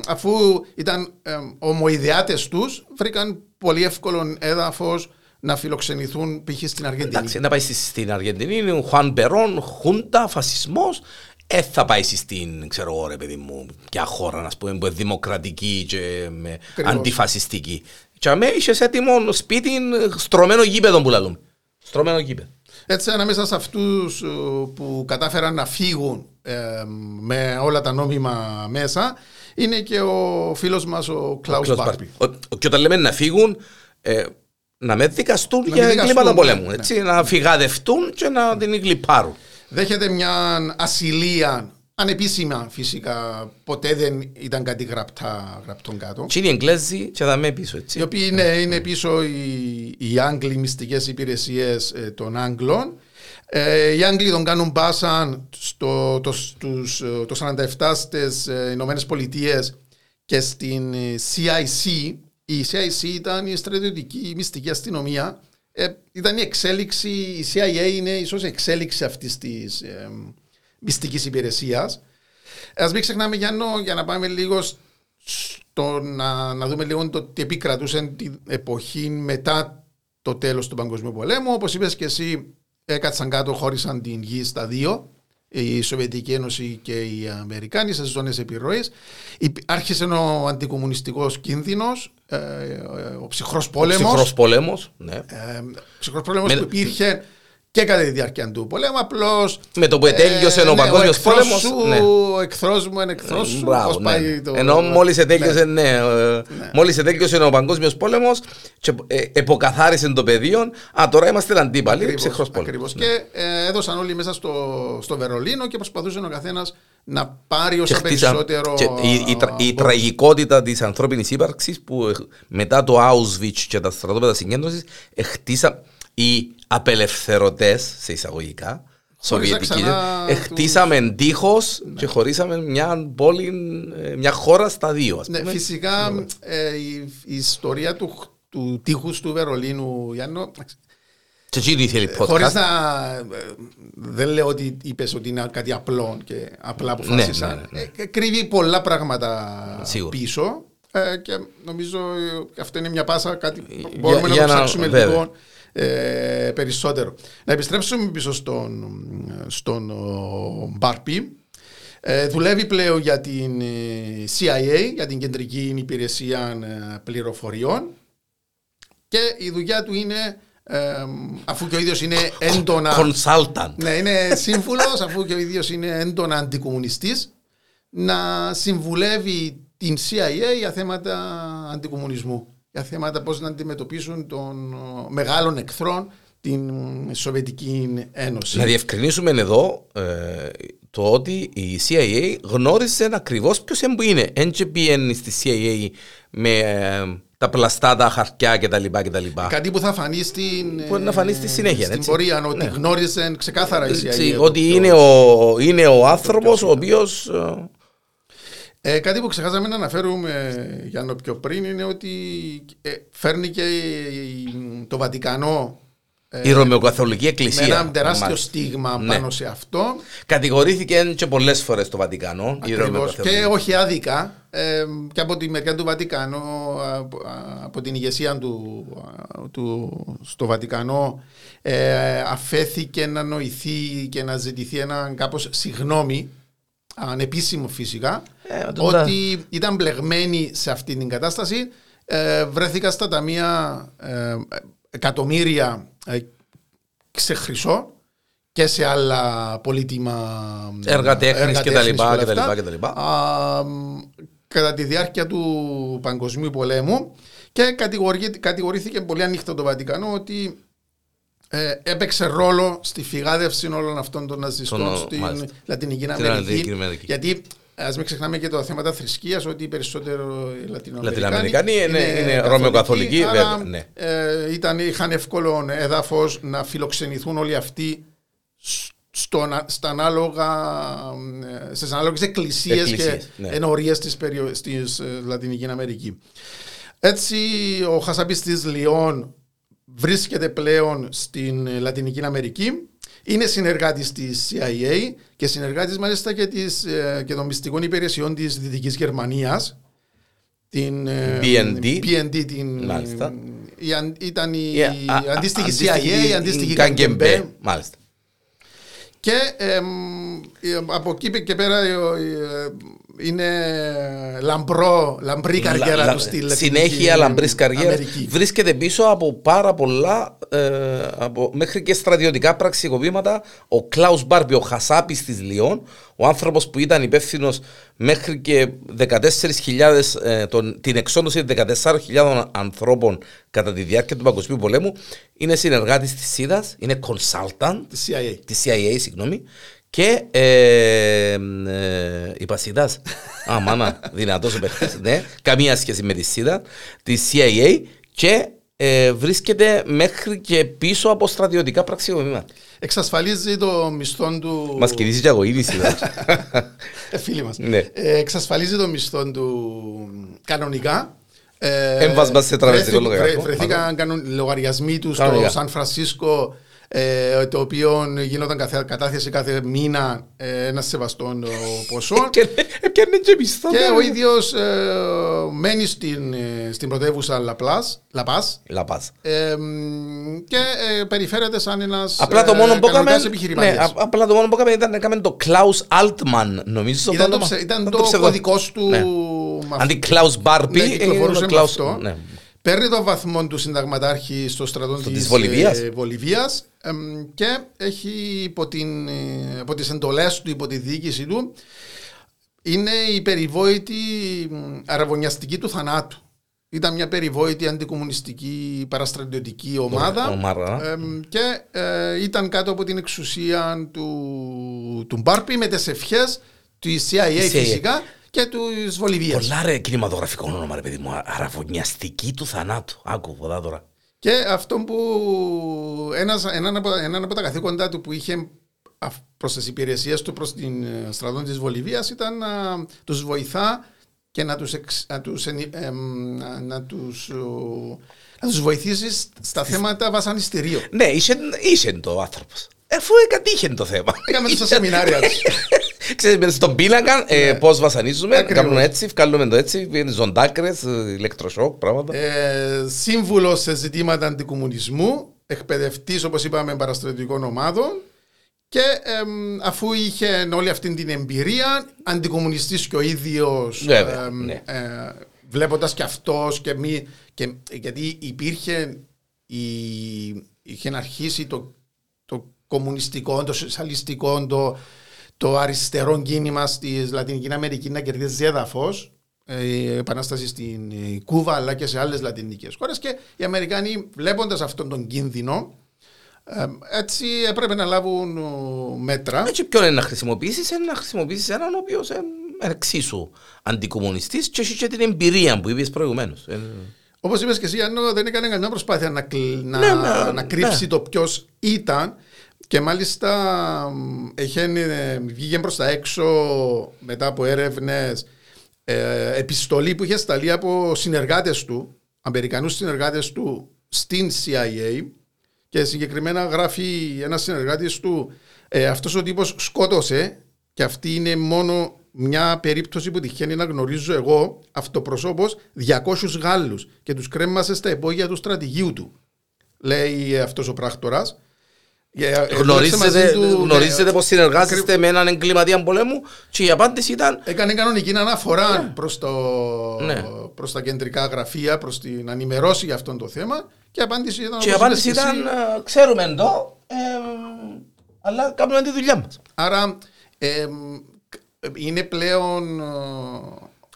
S2: αφού ήταν ε, ομοειδεάτες τους, βρήκαν πολύ εύκολο έδαφος να φιλοξενηθούν π.χ. στην Αργεντινή.
S1: Εντάξει, να πάει στην Αργεντινή, είναι ο Χουάν Περόν, Χούντα, φασισμός. Ε, θα πάει στην, ξέρω εγώ ρε παιδί μου, ποια χώρα, να πούμε, που είναι δημοκρατική και με αντιφασιστική. Και αμέ είσαι έτοιμο σπίτι, στρωμένο γήπεδο που λαλούμε. Στρωμένο γήπεδο.
S2: Έτσι, ανάμεσα σε αυτούς ε, που κατάφεραν να φύγουν ε, με όλα τα νόμιμα μέσα, είναι και ο φίλος μας ο Κλάους Μπάρπι.
S1: Και όταν λέμε να φύγουν, ε, να με δικαστούν να για εγκλήματα πολέμου. Ναι, έτσι, ναι. Να φυγαδευτούν και να την εγκλυπάρουν.
S2: Δέχεται μια ασυλία ανεπίσημα φυσικά. Ποτέ δεν ήταν κάτι γραπτά, γραπτόν κάτω.
S1: Και είναι οι Εγγλέζοι και θα με πίσω. Έτσι.
S2: Οι οποίοι είναι, είναι πίσω οι, οι Άγγλοι μυστικές υπηρεσίες ε, των Άγγλων. Ε, οι Άγγλοι τον κάνουν μπάσαν στο, το, στους, ε, το 47 στις ε, Ηνωμένες Πολιτείες και στην CIC η CIC ήταν η στρατιωτική μυστική αστυνομία. Ε, ήταν η εξέλιξη, η CIA είναι ίσως εξέλιξη αυτής της ε, μυστικής υπηρεσίας. Α μην ξεχνάμε, Γιάννο, για να πάμε λίγο στο να, να δούμε λίγο το τι επικρατούσε την εποχή μετά το τέλος του Παγκοσμίου Πολέμου. Όπως είπες και εσύ, έκατσαν κάτω, χώρισαν την γη στα δύο η Σοβιετική Ένωση και οι Αμερικάνοι σε ζώνες επιρροής. Άρχισε ο αντικομουνιστικός κίνδυνος, ε, ο ψυχρός πόλεμος. Ο
S1: ψυχρός πόλεμος, ναι.
S2: Ε, ψυχρός πόλεμος που υπήρχε και κατά τη διάρκεια του πολέμου. Απλώς.
S1: Με το που ετέλειωσε ε, ο ναι, παγκόσμιος πόλεμος.
S2: Ναι. Ο εχθρός μου είναι εχθρός σου. Μπράβο, ναι. πάει το...
S1: Ενώ μόλις ετέλειωσε, ναι. ναι, ναι. Μόλις ετέλειωσε ο παγκόσμιος πόλεμος και ε, εποκαθάρισε το πεδίο. Α, τώρα είμαστε αντίπαλοι. Ψυχρός πόλεμος. Ακριβώς.
S2: Ναι. Και ε, έδωσαν όλοι μέσα στο, στο Βερολίνο και προσπαθούσε ο καθένας να πάρει όσο περισσότερο. Και
S1: η, η, η, η τραγικότητα της ανθρώπινης ύπαρξης που μετά το Auschwitz και τα στρατόπεδα συγκέντρωσης χτίσα οι απελευθερωτές, σε εισαγωγικά, Σοβιετική. Χτίσαμε του... τείχο ναι. και χωρίσαμε μια πόλη, ε, μια χώρα στα δύο.
S2: Ναι, φυσικά ναι. ε, η, η, ιστορία του, του τείχους του Βερολίνου, Γιάννο.
S1: Και εκείνη θέλει
S2: podcast. Χωρίς να. Ε, δεν λέω ότι είπες ότι είναι κάτι απλό και απλά αποφάσισα. Ναι, ναι, ναι, ναι. κρύβει πολλά πράγματα Σίγουρα. πίσω. και νομίζω αυτό είναι μια πάσα, κάτι που μπορούμε για, να το ψάξουμε λίγο ε, περισσότερο. Να επιστρέψουμε πίσω στον, στον Μπάρπι. Ε, δουλεύει πλέον για την ε, CIA, για την Κεντρική Υπηρεσία ε, Πληροφοριών και η δουλειά του είναι αφού και ο ίδιος είναι έντονα
S1: Consultant
S2: Ναι, είναι σύμβουλος αφού και ο ίδιος είναι έντονα αντικομουνιστής να συμβουλεύει την CIA για θέματα αντικομουνισμού για θέματα πώς να αντιμετωπίσουν των μεγάλων εχθρών την Σοβιετική Ένωση.
S1: Να διευκρινίσουμε εδώ ε, το ότι η CIA γνώρισε ακριβώς ποιος είναι. Δεν πήγαινε στη CIA με ε, τα πλαστά, τα χαρτιά κτλ.
S2: Κάτι που θα φανεί στην,
S1: που να φανεί στη συνέχεια.
S2: Στην πορεία, ότι ναι. γνώρισε ξεκάθαρα η CIA.
S1: Έτσι, ότι είναι ο, είναι ο άνθρωπος ο οποίος...
S2: Ε, κάτι που ξεχάσαμε να αναφέρουμε για να πιο πριν είναι ότι ε, φέρνει και το Βατικανό
S1: ε, η Ρωμαιοκαθολική Εκκλησία.
S2: Με ένα τεράστιο μάλιστα. στίγμα ναι. πάνω σε αυτό.
S1: Κατηγορήθηκε και πολλές φορές το Βατικανό.
S2: Ακριβώς, και όχι άδικα. Ε, και από τη μεριά του Βατικανού, από, από την ηγεσία του, του στο Βατικανό, ε, αφέθηκε να νοηθεί και να ζητηθεί ένα κάπως συγγνώμη ανεπίσημο φυσικά, ε, ότι ήταν μπλεγμένοι σε αυτή την κατάσταση. Ε, βρέθηκα στα ταμεία ε, εκατομμύρια ε, σε χρυσό και σε άλλα πολύτιμα
S1: έργα τέχνης κτλ.
S2: Κατά τη διάρκεια του Παγκοσμίου Πολέμου και κατηγορήθηκε πολύ ανοιχτό το Βατικανό ότι ε, έπαιξε ρόλο στη φυγάδευση όλων αυτών των ναζιστών στην Λατινική Αμερική. Γιατί Α μην ξεχνάμε και το θέμα θρησκείας, ότι περισσότερο οι
S1: Λατινοαμερικάνοι είναι, είναι, είναι ρωμαιοκαθολικοί.
S2: Ναι. Ε, ήταν, είχαν εύκολο έδαφος να φιλοξενηθούν όλοι αυτοί στο, στα ανάλογα, ε, στις ανάλογες εκκλησίες, και ναι. ενορίες της, περιο, της ε, Λατινική Αμερική. Έτσι ο Χασαπιστής Λιών βρίσκεται πλέον στην Λατινική Αμερική είναι συνεργάτης της CIA και συνεργάτης μάλιστα και, της, ε, και των μυστικών υπηρεσιών της Δυτικής Γερμανίας.
S1: Την BND.
S2: Ε, BND την, μάλιστα. Η, ήταν η, yeah, η αντίστοιχη CIA, η αντίστοιχη KGB.
S1: Μάλιστα.
S2: Και ε, από εκεί και πέρα είναι λαμπρό, λαμπρή καριέρα Λα, του στη
S1: Συνέχεια λαμπρής καριέρας. Βρίσκεται πίσω από πάρα πολλά ε, από, μέχρι και στρατιωτικά πραξικοπήματα. Ο Κλάους Μπάρμπι, ο Χασάπης της Λιόν, ο άνθρωπος που ήταν υπεύθυνος μέχρι και 14.000, ε, την εξόντωση 14.000 ανθρώπων κατά τη διάρκεια του Παγκοσμίου Πολέμου, είναι συνεργάτης της ΣΥΔΑ, είναι consultant
S2: της CIA.
S1: Της CIA συγγνώμη, και ε, ε, η Πασίδα. Α, μάνα, δυνατός ο παίχτη. Ναι, καμία σχέση με τη ΣΥΔΑ, τη CIA και ε, βρίσκεται μέχρι και πίσω από στρατιωτικά πραξικοπήματα.
S2: Εξασφαλίζει το μισθό του.
S1: Μας κινήσει και εγώ ήδη
S2: ε, Φίλοι μας. Ναι. Ε, εξασφαλίζει το μισθό του κανονικά.
S1: Ε, Έμβασμα σε τραπεζικό
S2: λογαριασμό. Βρεθήκαν λογαριασμοί του στο Σαν Φρανσίσκο ε, το οποίο γινόταν καθε, κατάθεση κάθε μήνα ε, ένας σεβαστό ποσό.
S1: και, και,
S2: και ο ίδιος ε, μένει στην, ε, στην πρωτεύουσα Λαπλάς, Λα
S1: Παζ, Λα Παζ.
S2: Ε, και ε, περιφέρεται σαν ένας
S1: απλά το μόνο που έκαμε, ναι, απλά το μόνο που έκαμε ήταν έκαμε το Klaus Altman, νομίζω.
S2: Ήταν το, το, ήταν το, το κωδικός του.
S1: Ναι. Αντί Klaus Barbie,
S2: ναι, κυκλοφορούσε Klaus, αυτό. Ναι. Παίρνει τον βαθμό του συνταγματάρχη στο στρατό της Βολιβίας και έχει υπό, την, υπό τις εντολές του, υπό τη διοίκηση του, είναι η περιβόητη αραβωνιαστική του θανάτου. Ήταν μια περιβόητη αντικομουνιστική παραστρατιωτική ομάδα και ε, ήταν κάτω από την εξουσία του, του Μπάρπη με τις ευχές του CIA φυσικά και τους Βολιβίας.
S1: Πολλά ρε κινηματογραφικό όνομα ρε παιδί μου, αραβωνιαστική του θανάτου. Άκου πολλά τώρα.
S2: Και αυτό που ένας, έναν, από, έναν από τα καθήκοντά του που είχε προς τις υπηρεσίες του προς την ε, στρατών της Βολιβίας ήταν να τους βοηθά και να τους, να τους, να τους, να τους βοηθήσεις στα θέματα βασανιστήριου.
S1: Ναι, είσαι, είσαι το άνθρωπος. Αφού εκατήχε το θέμα.
S2: Έκαμε το σεμινάρια τους.
S1: Ξέρεις, στον πίνακα ε, πώς βασανίζουμε, κάνουμε έτσι, βγάλουμε το έτσι, ζωντάκρες, ηλεκτροσόκ, πράγματα.
S2: Ε, σύμβουλος σε ζητήματα αντικομουνισμού, εκπαιδευτής όπως είπαμε παραστρατικών ομάδων και ε, αφού είχε όλη αυτή την εμπειρία, αντικομουνιστής και ο ίδιος, ε, ναι. ε, βλέποντας και αυτός και μη, και, γιατί υπήρχε, η, είχε αρχίσει το, το κομμουνιστικό, το σοσιαλιστικό, το το αριστερό κίνημα στη Λατινική Αμερική να κερδίζει έδαφος, ε, η επανάσταση στην ε, Κούβα αλλά και σε άλλες λατινικές χώρες. Και οι Αμερικάνοι, βλέποντας αυτόν τον κίνδυνο, ε, έτσι έπρεπε να λάβουν μέτρα.
S1: Έτσι, ποιον είναι να χρησιμοποιήσεις, είναι να χρησιμοποιήσεις έναν ο οποίος είναι εξίσου αντικομουνιστή και έχει και την εμπειρία που είπες προηγουμένως.
S2: Όπως είπες και εσύ, Άννο, δεν έκανε καμιά προσπάθεια να, να, ναι, ναι, να κρύψει ναι. το ποιος ήταν. Και μάλιστα βγήκε προς τα έξω μετά από έρευνες ε, επιστολή που είχε σταλεί από συνεργάτες του, Αμερικανούς συνεργάτες του στην CIA και συγκεκριμένα γράφει ένας συνεργάτης του ε, αυτός ο τύπος σκότωσε και αυτή είναι μόνο μια περίπτωση που τυχαίνει να γνωρίζω εγώ αυτοπροσώπως 200 Γάλλους και τους κρέμασε στα υπόγεια του στρατηγίου του λέει αυτός ο πράκτορας
S1: ε, γνωρίζετε, του, γνωρίζετε ναι, πως συνεργάζεστε με έναν εγκληματία πολέμου και η απάντηση ήταν...
S2: Έκανε κανονική αναφορά ναι. προς, το, ναι. προς τα κεντρικά γραφεία, προς την ανημερώση για αυτό το θέμα και η απάντηση ήταν...
S1: Και η απάντηση ήταν, εσύ... Ε, ξέρουμε εδώ, ε, αλλά κάνουμε τη δουλειά μας.
S2: Άρα ε, είναι πλέον...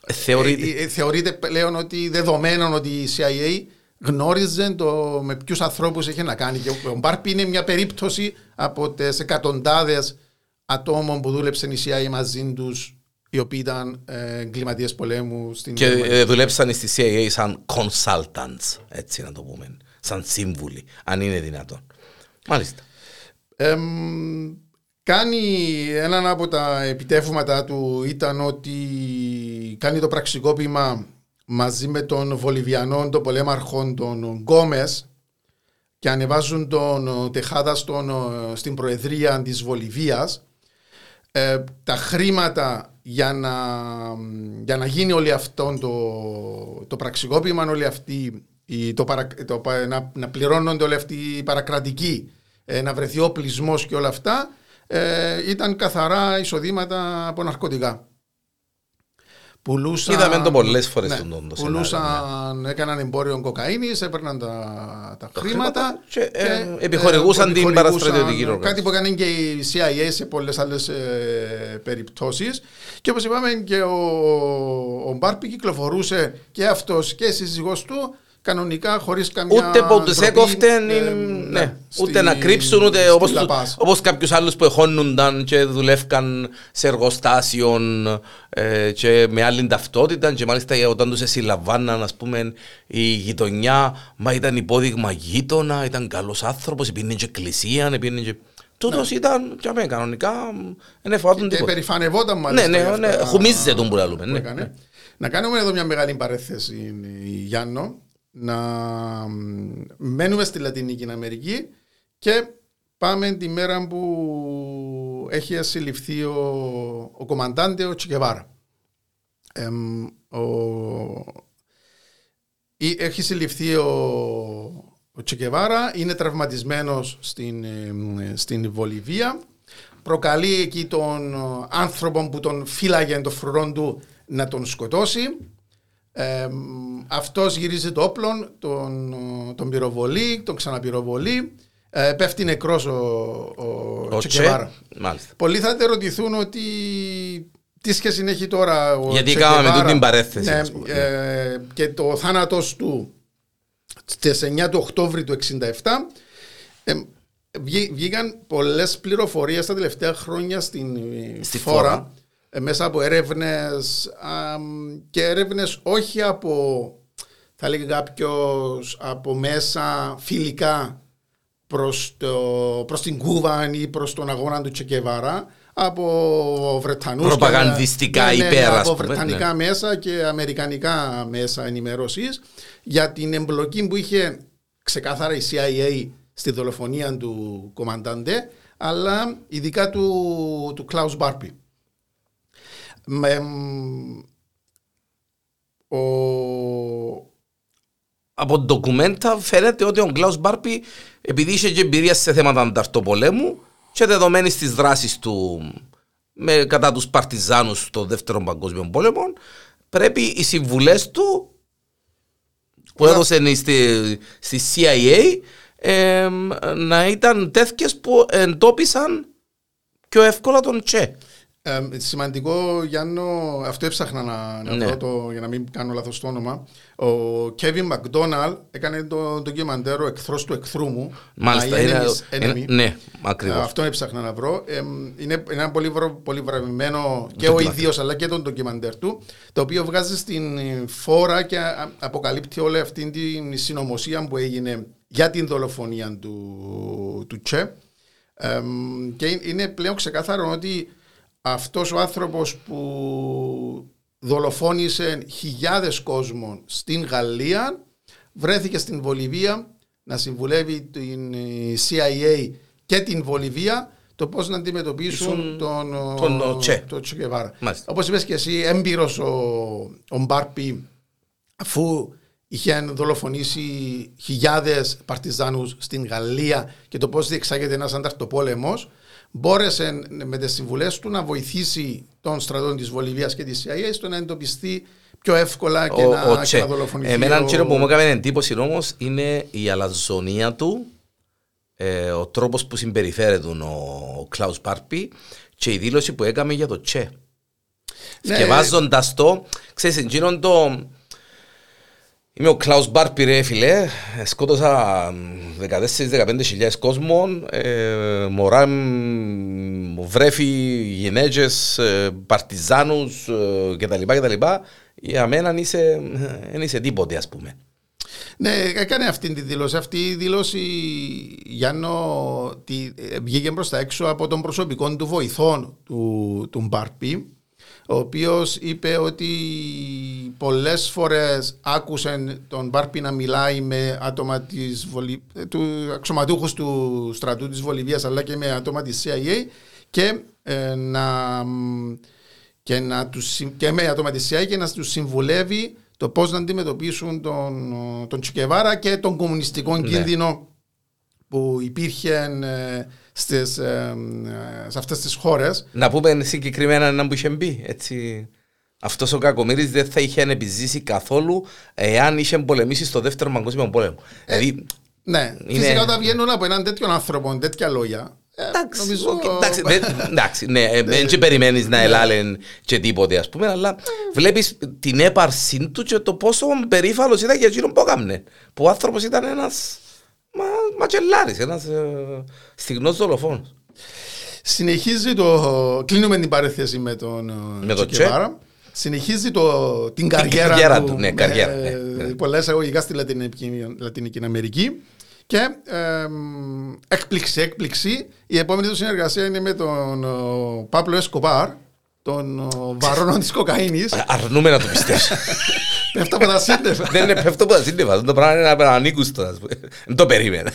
S1: Ε, θεωρείται.
S2: θεωρείται πλέον ότι δεδομένο ότι η CIA γνώριζε το με ποιους ανθρώπους είχε να κάνει. Και ο Μπάρπι είναι μια περίπτωση από τις εκατοντάδες ατόμων που δούλεψαν η CIA μαζί τους, οι οποίοι ήταν ε, εγκληματίες πολέμου στην
S1: Και ε, δουλέψαν στη CIA σαν consultants, έτσι να το πούμε. Σαν σύμβουλοι, αν είναι δυνατόν. Μάλιστα.
S2: Ε, κάνει έναν από τα επιτεύγματα του ήταν ότι κάνει το πραξικόπημα μαζί με τον Βολιβιανό, τον πολέμαρχο τον Γκόμες και ανεβάζουν τον Τεχάδα στον, στην Προεδρία της Βολιβίας ε, τα χρήματα για να, για να γίνει όλο αυτό το, το πραξικόπημα, όλοι αυτοί, το, παρα, το, να, να πληρώνονται όλοι αυτοί οι παρακρατικοί, ε, να βρεθεί ο και όλα αυτά, ε, ήταν καθαρά εισοδήματα από ναρκωτικά.
S1: Πουλούσαν, Είδαμε το πολλές φορές ναι, τον
S2: το Πουλούσαν, ναι. έκαναν εμπόριο κοκαίνης, έπαιρναν τα, τα, τα χρήματα
S1: και, και ε, επιχορηγούσαν ε, την παραστρατιωτική οργάνωση.
S2: Κάτι που έκανε και η CIA σε πολλές άλλες ε, περιπτώσεις. Και όπως είπαμε, και ο, ο Μπάρπι κυκλοφορούσε και αυτός και η σύζυγός του κανονικά χωρίς καμία.
S1: Ούτε που του έκοφτεν, ε, ναι, ναι, ούτε να κρύψουν, ούτε όπω κάποιους άλλους που εχώνονταν και δουλεύκαν σε εργοστάσιο ε, και με άλλη ταυτότητα. Και μάλιστα όταν τους συλλαμβάναν, ας πούμε, η γειτονιά, μα ήταν υπόδειγμα γείτονα, ήταν καλός άνθρωπος, πήγαινε και εκκλησία, πήγαινε και. Τούτος ναι. ήταν και αμέ, κανονικά δεν εφάτουν
S2: τίποτα. Και περηφανευόταν μάλιστα.
S1: Ναι, ναι, ναι, χουμίζεται τον που λέμε. Ναι, ναι.
S2: Να κάνουμε εδώ μια μεγάλη παρέθεση, Γιάννο να μένουμε στη Λατινική Αμερική και πάμε τη μέρα που έχει ασυλληφθεί ο, ο κομμαντάντε ο Τσικεβάρα. έχει συλληφθεί ο, ο Τσικεβάρα, είναι τραυματισμένος στην, στην Βολιβία, προκαλεί εκεί τον άνθρωπο που τον φύλαγε το φρουρό του να τον σκοτώσει ε, αυτός γυρίζει το όπλο, τον, τον πυροβολεί, τον ξαναπυροβολεί. Ε, πέφτει νεκρός ο, ο, ο Τσεκεβάρα. Πολλοί θα ρωτηθούν ότι τι σχέση έχει τώρα ο
S1: Γιατί κάναμε τούτη την παρέθεση. Ναι,
S2: ε, και το θάνατος του στις 9 του Οκτώβρη του 1967 ε, βγήκαν πολλές πληροφορίες τα τελευταία χρόνια στην
S1: Στη φόρα
S2: ε, μέσα από έρευνες και έρευνες όχι από θα λέγει κάποιος από μέσα φιλικά προς, το, προς την Κούβα ή προς τον αγώνα του Τσεκεβάρα από Βρετανούς
S1: προπαγανδιστικά
S2: και,
S1: ναι, ναι,
S2: από ναι. Βρετανικά μέσα και Αμερικανικά μέσα ενημέρωσης για την εμπλοκή που είχε ξεκάθαρα η CIA στη δολοφονία του κομμαντάντε αλλά ειδικά του, του Klaus Μπάρπι με, ο...
S1: Από ντοκουμέντα φαίνεται ότι ο Κλάους Μπάρπι επειδή είχε και εμπειρία σε θέματα ανταρτοπολέμου και δεδομένη στις δράσεις του με, κατά τους παρτιζάνους στο δεύτερο παγκόσμιο πόλεμο πρέπει οι συμβουλές του που έδωσε στη, στη CIA να ήταν τέτοιες που εντόπισαν πιο εύκολα τον Τσε.
S2: Ε, σημαντικό, Γιάννο, αυτό έψαχνα να, να ναι. το, για να μην κάνω λάθος το όνομα. Ο Κέβιν Μακδόναλ έκανε το ντοκιμαντέρο εχθρός του εχθρού μου.
S1: Μάλιστα, είναι, είναι, ναι, ακριβώς.
S2: Αυτό έψαχνα να βρω. Ε, είναι ένα πολύ, πολύ βραβευμένο και ο ίδιος αλλά και τον ντοκιμαντέρ του, το οποίο βγάζει στην φόρα και αποκαλύπτει όλη αυτή την συνωμοσία που έγινε για την δολοφονία του, του Τσε. Ε, και είναι πλέον ξεκάθαρο ότι αυτός ο άνθρωπος που δολοφόνησε χιλιάδες κόσμων στην Γαλλία, βρέθηκε στην Βολιβία να συμβουλεύει την ε, CIA και την Βολιβία το πώς να αντιμετωπίσουν τον,
S1: τον Τσε.
S2: Το Όπως είπες και εσύ, έμπειρος ο, ο Μπάρπι, αφού είχε δολοφονήσει χιλιάδες παρτιζάνους στην Γαλλία και το πώς διεξάγεται ένας ανταρτοπόλεμο, μπόρεσε με τις συμβουλές του να βοηθήσει τον στρατό της Βολιβίας και της CIA στο να εντοπιστεί πιο εύκολα και,
S1: ο,
S2: να,
S1: ο
S2: και να δολοφονηθεί.
S1: Εμένα,
S2: ο...
S1: που μου έκανε εντύπωση όμως είναι η αλαζονία του ε, ο τρόπος που συμπεριφέρεται ο Κλάους Πάρπι και η δήλωση που έκαμε για το Τσε. Ναι. Σκευάζοντας το, ξέρεις, εκείνον το... Είμαι ο Κλάους Μπάρπι ρε φίλε, σκότωσα 14-15 χιλιάδες κόσμων, ε, μωρά, βρέφη, γυναίκες, ε, παρτιζάνους ε, κτλ. κτλ. Για μένα είσαι, δεν είσαι τίποτε ας πούμε.
S2: Ναι, έκανε αυτή τη δήλωση. Αυτή η δήλωση, Γιάννο, τη, ε, βγήκε προ τα έξω από τον προσωπικό του βοηθών του, του Μπάρπι, ο οποίος είπε ότι πολλές φορές άκουσε τον Μπάρπι να μιλάει με άτομα της Βολι... του αξιωματούχους του στρατού της Βολιβίας αλλά και με άτομα της CIA και, ε, να, και, να τους, και με άτομα της CIA και να τους συμβουλεύει το πώς να αντιμετωπίσουν τον, τον Τσικεβάρα και τον κομμουνιστικό ναι. κίνδυνο που υπήρχε ε, στις, ε, ε, σε αυτές τις χώρες.
S1: Να πούμε συγκεκριμένα ένα που είχε μπει, έτσι... Αυτός ο Κακομύρης δεν θα είχε επιζήσει καθόλου εάν είχε πολεμήσει στο δεύτερο παγκόσμιο πόλεμο.
S2: Ε, δηλαδή, ναι, είναι... φυσικά όταν βγαίνουν από έναν τέτοιον άνθρωπο τέτοια λόγια
S1: Εντάξει, νομίζω... εντάξει, εντάξει, ναι, δεν ναι. περιμένεις να ναι. ελάλεν και τίποτε ας πούμε, αλλά βλέπεις την έπαρσή του και το πόσο περίφαλος ήταν για εκείνον που έκαμνε. Που ο άνθρωπος ήταν ένας μα, ματσελάρης, ένας ε, στιγνός δολοφόνος.
S2: Συνεχίζει το... Κλείνουμε την παρέθεση με τον
S1: με το Τσεκεβάρα.
S2: Συνεχίζει το, την καριέρα,
S1: καριέρα του, ναι, καριέρα, ναι,
S2: ναι. Πολλές εγωγικά στη Λατινική Αμερική. Και ε, έκπληξη, έκπληξη. Η επόμενη του συνεργασία είναι με τον ο, Πάπλο Εσκοπάρ, τον βαρόνο της κοκαίνης.
S1: Αρνούμε να το πιστέψω.
S2: Πέφτω από τα σύννεφα.
S1: Δεν είναι πέφτω από τα σύννεφα. Το πράγμα είναι ανήκουστο. Δεν το περίμενα.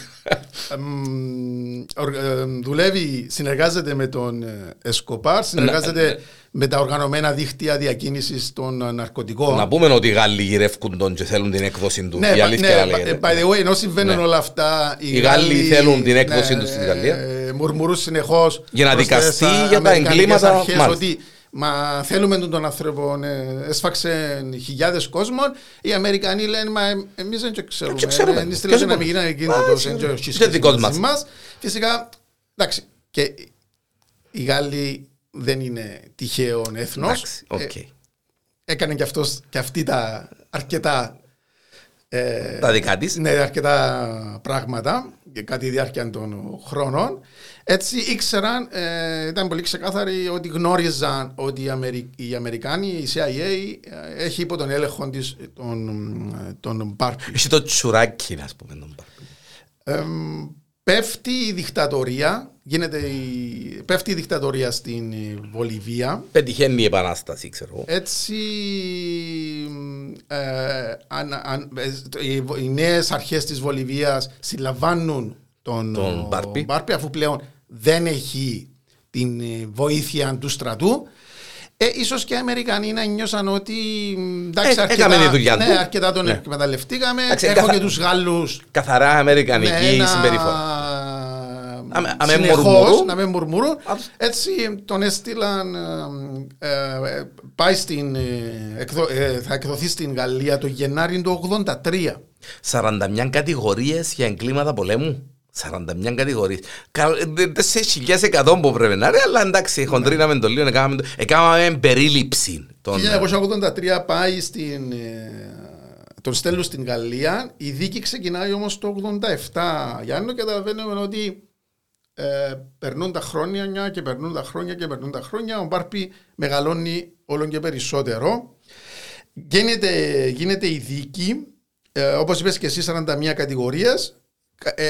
S2: Δουλεύει, συνεργάζεται με τον Εσκοπάρ, συνεργάζεται ναι. με τα οργανωμένα δίκτυα διακίνησης των ναρκωτικών.
S1: Να πούμε ότι οι Γάλλοι γυρεύκουν τον και θέλουν την έκδοση του.
S2: Ναι, η αλήθεια ναι, λέγεται. By the way, ενώ συμβαίνουν ναι. όλα αυτά.
S1: Οι, οι Γάλλοι θέλουν την έκδοση τους στην Γαλλία.
S2: Μουρμουρούν συνεχώς.
S1: Για να δικαστεί για τα εγκλήματα.
S2: Ότι Μα θέλουμε τον άνθρωπο, ναι, έσφαξε χιλιάδε κόσμων. Οι Αμερικανοί λένε, Μα εμεί δεν ξέρουμε. Εμεί θέλουμε να μην γίνει εκείνο το
S1: δικό μα.
S2: Φυσικά, εντάξει, και οι Γάλλοι δεν είναι τυχαίο έθνο.
S1: Okay.
S2: Ε, έκανε και, αυτός, και αυτή τα αρκετά.
S1: Ε, τα δικά τη.
S2: Ναι, αρκετά πράγματα κατά τη διάρκεια των χρόνων. Έτσι ήξεραν, ε, ήταν πολύ ξεκάθαροι ότι γνώριζαν ότι οι, Αμερικάνοι, η CIA ε, έχει υπό τον έλεγχο της τον, τον Μπάρπι.
S1: Έχει το τσουράκι, να πούμε, τον
S2: Μπάρπι. πέφτει η δικτατορία, γίνεται η, πέφτει η δικτατορία στην Βολιβία.
S1: Πετυχαίνει η επανάσταση, ξέρω.
S2: Έτσι, ε, αν, αν, ε, οι, οι νέες αρχές της Βολιβίας συλλαμβάνουν τον, τον Μπάρπι. Μπάρπι αφού πλέον δεν έχει την ε, βοήθεια του στρατού. Ε, ίσως και οι Αμερικανοί να νιώσαν ότι εντάξει,
S1: ε, αρκετά,
S2: τη
S1: δουλειά
S2: ναι, αρκετά τον ναι. εκμεταλλευτήκαμε. Εντάξει, Έχω καθα... και τους Γάλλους.
S1: Καθαρά αμερικανική ναι, συμπεριφορά.
S2: Συνεχώς, να με μουρμουρούν. Έτσι τον έστειλαν, ε, ε, πάει στην, ε, θα εκδοθεί στην Γαλλία το Γενάρη του 1983.
S1: 41 κατηγορίες για εγκλήματα πολέμου. 41 κατηγορίες. 4.100 που πρέπει να είναι, αλλά εντάξει, χοντρίναμε το λίγο, έκαναμε περίληψη.
S2: Το 1983 πάει στην, ε, τον στέλνουν στην Γαλλία, η δίκη ξεκινάει όμως το 87. Γιάννο, καταλαβαίνουμε ότι ε, περνούν τα χρόνια και περνούν τα χρόνια και περνούν τα χρόνια, ο Μπάρπι μεγαλώνει όλο και περισσότερο. Γίνεται, γίνεται η δίκη, ε, όπως είπες και εσύ 41 κατηγορίες, ε,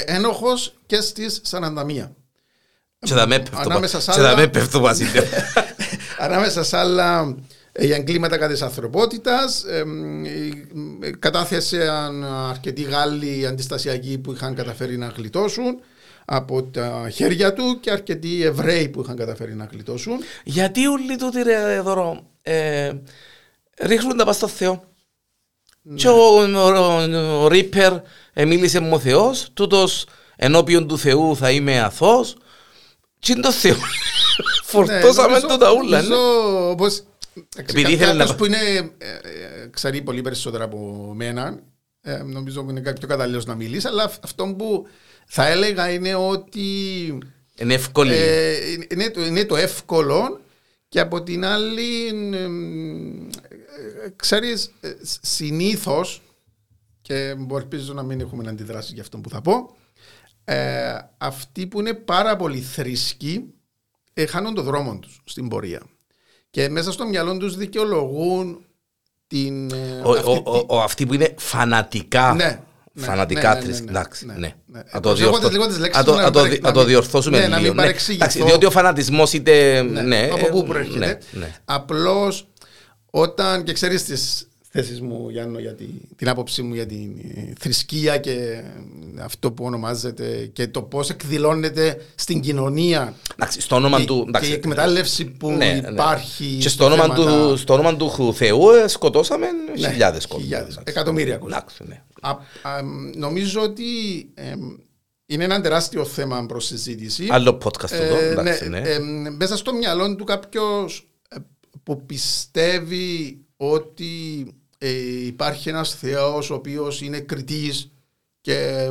S2: ένοχος και στις 41.
S1: Και θα με πέφτω μαζί.
S2: Ανάμεσα σε άλλα για εγκλήματα κατά της ανθρωπότητας. Ε, κατάθεσαν αρκετοί Γάλλοι αντιστασιακοί που είχαν καταφέρει να γλιτώσουν από τα χέρια του και αρκετοί Εβραίοι που είχαν καταφέρει να γλιτώσουν.
S1: Γιατί όλοι τούτοι ρε δωρό ε, ρίχνουν τα πας στο Θεό. Ναι. Και ο, ο, ο, Ρίπερ μίλησε μου ο Θεός, τούτος ενώπιον του Θεού θα είμαι αθώος και είναι το Θεό; Ναι, Φορτώσαμε το τα ούλα.
S2: Νομίζω πως επειδή ήθελε να... που είναι, ε, ε, ξέρει πολύ περισσότερα από μένα, ε, νομίζω ότι είναι πιο κατάλληλος να μιλήσει, αλλά αυτό που θα έλεγα είναι ότι...
S1: Είναι εύκολη.
S2: είναι, το, είναι το εύκολο και από την άλλη, ξέρεις, συνήθως, και μπορεί να μην έχουμε αντιδράσεις για αυτό που θα πω, αυτοί που είναι πάρα πολύ θρησκοί, χάνουν το δρόμο τους στην πορεία και μέσα στο μυαλό τους δικαιολογούν την.
S1: Ε, ο, αυτή, ο, ο, αυτοί που είναι φανατικά. Ναι, ναι φανατικά ναι, ναι, ναι, εντάξει. Ναι, ναι. Να το διορθώσουμε λίγο. Ναι, διότι ο φανατισμός είτε. Ναι,
S2: από πού προέρχεται. Απλώς όταν και ξέρεις τι θέσεις μου, Γιάννο, για την, την άποψή μου για την ε, θρησκεία και αυτό που ονομάζεται και το πώς εκδηλώνεται στην κοινωνία.
S1: Εντάξει, στο όνομα
S2: και,
S1: του.
S2: Εντάξει, και η εκμετάλλευση που ναι, ναι. υπάρχει.
S1: Και στο όνομα, του, στο όνομα του Θεού ε, σκοτώσαμε ναι, χιλιάδες κόσμοι.
S2: Εκατομμύρια κόσμοι. Ναι. νομίζω ότι. Ε, είναι ένα τεράστιο θέμα προς συζήτηση.
S1: Άλλο podcast εδώ. Ε, εντάξει, ναι, ε,
S2: μέσα στο μυαλό του κάποιος που πιστεύει ότι ε, υπάρχει ένας Θεός ο οποίος είναι κριτής και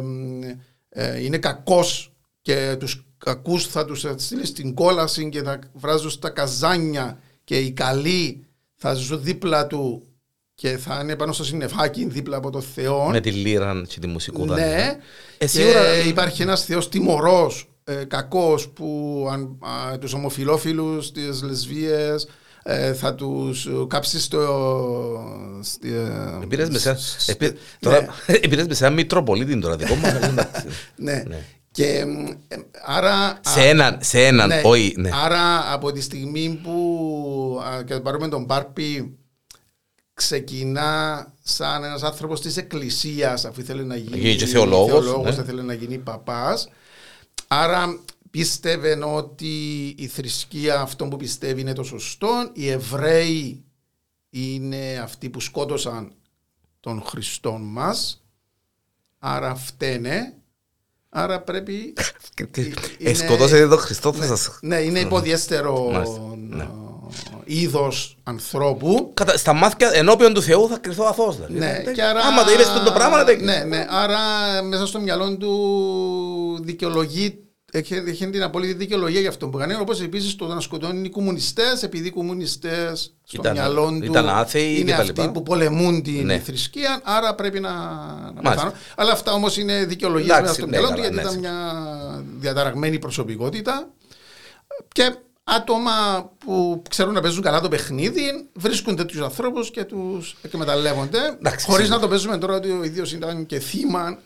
S2: ε, είναι κακός και τους κακούς θα τους στείλει στην κόλαση και θα βράζουν στα καζάνια και οι καλοί θα ζουν δίπλα του και θα είναι πάνω στο συννεφάκι δίπλα από το Θεό.
S1: Με τη λύρα και τη μουσικούδα.
S2: Ναι. Ε, και υπάρχει ένας Θεός τιμωρός, ε, κακός που αν, α, τους ομοφιλόφιλους, τις λεσβίες, ε, θα τους κάψεις στο.
S1: Επήρε με σε ένα Μητροπολίτη τώρα δικό μα.
S2: Ναι. Και άρα.
S1: Σε έναν, σε έναν,
S2: ναι,
S1: όχι. Ναι.
S2: Άρα από τη στιγμή που. και πάρουμε τον Μπάρπι, ξεκινά σαν ένας άνθρωπος της Εκκλησίας, αφού ήθελε να γίνει.
S1: Γίνει και θεολόγος.
S2: Ναι. ήθελε να γίνει παπάς. Άρα πίστευε ότι η θρησκεία αυτό που πιστεύει είναι το σωστό, οι Εβραίοι είναι αυτοί που σκότωσαν τον Χριστό μας, άρα φταίνε, άρα πρέπει...
S1: Ε, σκότωσε τον Χριστό θα
S2: σας... Ναι, είναι υποδιέστερο ναι. είδος ανθρώπου.
S1: Στα μάτια ενώπιον του Θεού θα κρυθώ αθώος. Δηλαδή.
S2: Ναι, και άρα...
S1: Άμα το είπες το πράγμα...
S2: Ναι, ναι, άρα μέσα στο μυαλό του δικαιολογεί έχει, την απόλυτη δικαιολογία για αυτό που κάνει. Όπως επίσης το να σκοτώνουν οι κομμουνιστές, επειδή οι κομμουνιστές στο μυαλό του
S1: ήταν άθεοι
S2: είναι αυτοί που πολεμούν την ναι. θρησκεία, άρα πρέπει να, να πεθάνουν. Αλλά αυτά όμως είναι δικαιολογίες μέσα στο ναι, μυαλό του, γιατί ναι, ήταν μια διαταραγμένη προσωπικότητα. Και άτομα που ξέρουν να παίζουν καλά το παιχνίδι βρίσκουν τέτοιους ανθρώπους και τους εκμεταλλεύονται. Χωρίς να το παίζουμε τώρα ότι ο ίδιος ήταν και θύμα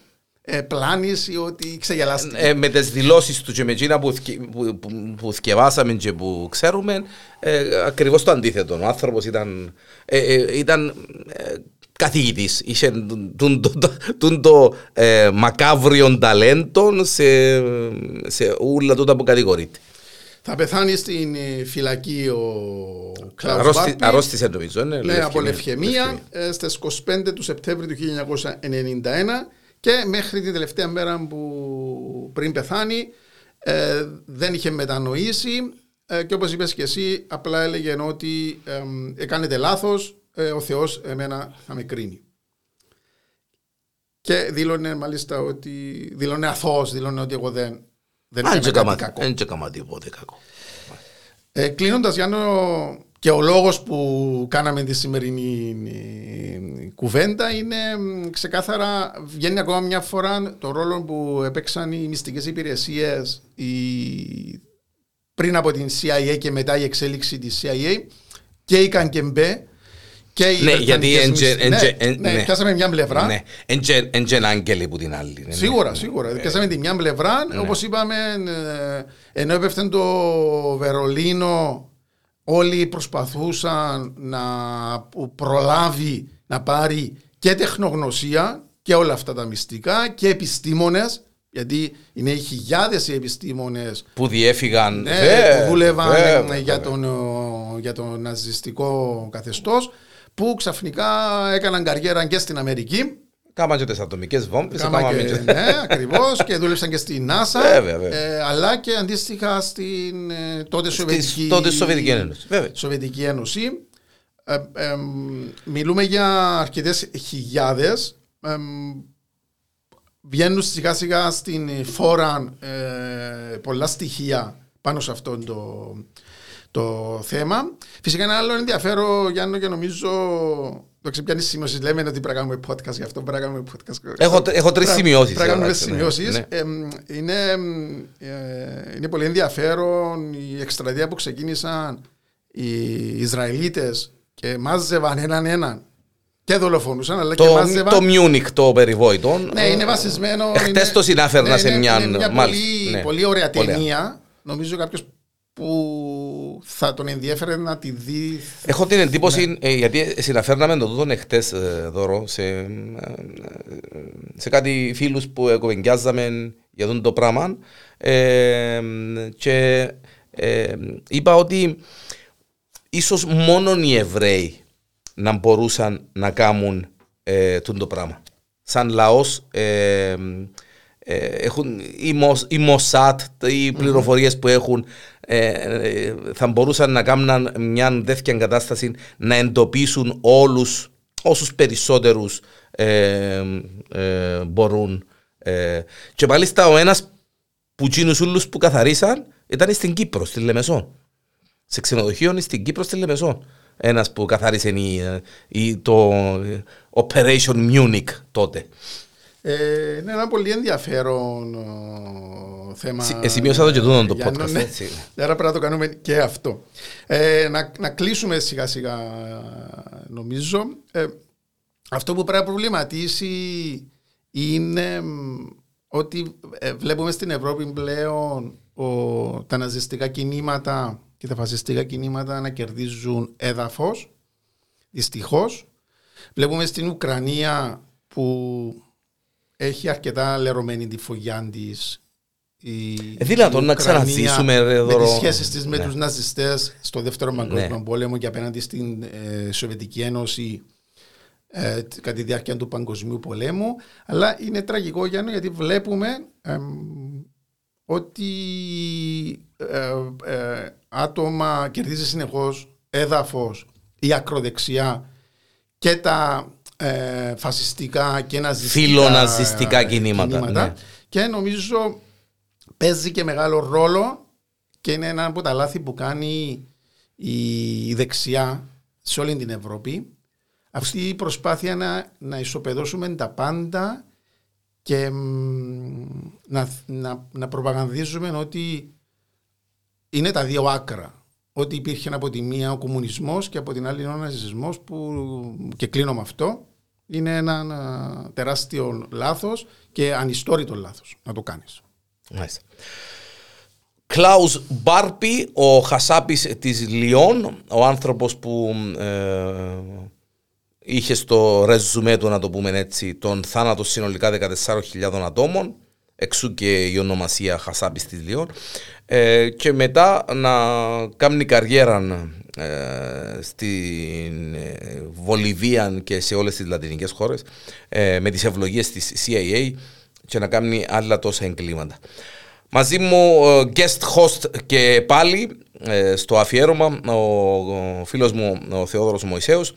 S2: ε, πλάνης ή ότι ξεγελάστηκε;
S1: Ε, με τις δηλώσεις του και με εκείνα που, που, που, που θκευάσαμε και που ξέρουμε, ε, ακριβώς το αντίθετο. Ο άνθρωπος ήταν, ε, ε ήταν ε, καθηγητής. Είχε τον το ε, μακάβριο ταλέντο σε, σε όλα τούτα που κατηγορείται.
S2: Θα πεθάνει στην φυλακή ο
S1: Κλάους Αρρώστη, Αρρώστησε νομίζω. Ναι,
S2: ναι από λευχαιμία στις 25 του Σεπτέμβρη του 1991 και μέχρι την τελευταία μέρα που πριν πεθάνει ε, δεν είχε μετανοήσει ε, και όπως είπες και εσύ απλά έλεγε ότι ε, έκανετε λάθος, ε, ο Θεός εμένα θα με κρίνει. Και δήλωνε μάλιστα ότι, δήλωνε αθώος, δήλωνε ότι εγώ δεν, δεν
S1: έκανα κάτι κακό. Δεν έκανα τίποτε κακό.
S2: Ε, κλείνοντας Γιάννο, και ο λόγος που κάναμε τη σημερινή ε, κουβέντα είναι ξεκάθαρα, βγαίνει ακόμα μια φορά το ρόλο που έπαιξαν οι μυστικές υπηρεσίες η, πριν από την CIA και μετά η εξέλιξη της CIA και η Κανκεμπέ και οι
S1: ναι, γιατί
S2: ναι, πιάσαμε μια πλευρά.
S1: Ναι, έντζεν άγγελοι που την άλλη.
S2: Ναι, σίγουρα, ναι. σίγουρα. Ε, πιάσαμε τη μια πλευρά, όπως είπαμε, ε, ενώ έπεφτε το Βερολίνο όλοι προσπαθούσαν να προλάβει να πάρει και τεχνογνωσία και όλα αυτά τα μυστικά και επιστήμονες γιατί είναι οι χιλιάδες οι επιστήμονες
S1: που διέφυγαν,
S2: ναι, που δούλευαν για, τον, για τον ναζιστικό καθεστώς, που ξαφνικά έκαναν καριέρα και στην Αμερική.
S1: Κάμαν και τις ατομικές βόμβες.
S2: Και... Ναι, ακριβώς και δούλεψαν και στην NASA.
S1: Βέβαια, βέβαια. Ε,
S2: αλλά και αντίστοιχα στην ε, τότε Σοβιετική,
S1: τότε Σοβιετική Ένωση. Βέβαια.
S2: Σοβιετική Ένωση. Ε, ε, μιλούμε για αρκετές χιλιάδες βγαίνουν σιγά σιγά στην φόρα ε, πολλά στοιχεία πάνω σε αυτό το, το θέμα. Φυσικά ένα άλλο ενδιαφέρον, Γιάννο, και νομίζω το ξεπιάνεις σημειώσει. Λέμε ότι πρέπει να κάνουμε podcast γι' αυτό. Πρέπει να κάνουμε podcast.
S1: Έχω, έχω τρεις σημειώσεις.
S2: Πρέπει να κάνουμε σημειώσεις. Ναι. Ε, είναι, ε, είναι πολύ ενδιαφέρον η εκστρατεία που ξεκίνησαν οι Ισραηλίτες και μάζευαν έναν έναν και δολοφονούσαν, αλλά
S1: το,
S2: και μάζευαν.
S1: Το Μιούνικ το περιβόητο.
S2: Ναι, είναι βασισμένο.
S1: Εχθέ το συνάφερνα ναι, σε
S2: ναι,
S1: μια.
S2: Είναι μια πολύ, ναι. πολύ ωραία ταινία. Νομίζω κάποιος που θα τον ενδιαφέρει να τη δει.
S1: Έχω την εντύπωση, ναι. ε, γιατί συναφέρναμε το τούτο εχθές ε, δώρο σε, ε, σε κάτι φίλους που εκοβενιάζαμε για αυτό το πράγμα. Ε, και ε, είπα ότι ίσως μόνο οι Εβραίοι να μπορούσαν να κάνουν ε, το πράγμα. Σαν λαός ε, ε, έχουν οι, Μος, οι Μοσάτ, οι πληροφορίες που έχουν ε, ε, θα μπορούσαν να κάνουν μια τέτοια κατάσταση να εντοπίσουν όλους όσους περισσότερους μπορούν. και μάλιστα ο ένας που τσίνους όλους που καθαρίσαν ήταν στην Κύπρο, στη Λεμεσό. Σε ξενοδοχείο στην Κύπρο, στη Λεμεσό ένας που καθάρισε η, η, το Operation Munich τότε.
S2: Ε, είναι ένα πολύ ενδιαφέρον θέμα.
S1: Ε, σημείωσα το και τούτο το podcast. Ναι.
S2: Άρα πρέπει να το κάνουμε και αυτό. Ε, να, να κλείσουμε σιγά σιγά νομίζω. Ε, αυτό που πρέπει να προβληματίσει είναι ότι ε, βλέπουμε στην Ευρώπη πλέον ο, τα ναζιστικά κινήματα και τα φασιστικά κινήματα να κερδίζουν έδαφος, δυστυχώς. Βλέπουμε στην Ουκρανία που έχει αρκετά λερωμένη τη φωγιά της.
S1: Ε, δυνατόν να ξαναζήσουμε
S2: εδώ. Με τις σχέσεις της με ναι. τους ναζιστές στο δεύτερο παγκόσμιο ναι. πόλεμο και απέναντι στην ε, Σοβιετική Ένωση ε, κατά τη διάρκεια του παγκοσμίου πολέμου. Αλλά είναι τραγικό Γιάννη γιατί βλέπουμε ότι ε, ε, άτομα κερδίζει συνεχώς έδαφος η ακροδεξιά και τα ε, φασιστικά και ναζιστικά,
S1: φιλοναζιστικά κινήματα. κινήματα. Ναι.
S2: Και νομίζω παίζει και μεγάλο ρόλο και είναι ένα από τα λάθη που κάνει η δεξιά σε όλη την Ευρώπη. Αυτή η προσπάθεια να, να ισοπεδώσουμε τα πάντα και να, να, να προπαγανδίζουμε ότι είναι τα δύο άκρα. Ότι υπήρχε από τη μία ο κομμουνισμός και από την άλλη ο ναζισμός που και κλείνω με αυτό είναι ένα, τεράστιο λάθος και ανιστόρητο λάθος να το κάνεις.
S1: Μάλιστα. Κλάους Μπάρπι, ο χασάπης της Λιόν, ο άνθρωπος που ε, είχε στο ρεζουμέ του, να το πούμε έτσι, τον θάνατο συνολικά 14.000 ατόμων, εξού και η ονομασία χασάπης της Λιόν, ε, και μετά να κάνει καριέρα ε, στην ε, Βολιβία και σε όλες τις λατινικές χώρες ε, με τις ευλογίες της CIA και να κάνει άλλα τόσα εγκλήματα. Μαζί μου guest host και πάλι στο αφιέρωμα ο φίλος μου ο Θεόδωρος Μωυσέους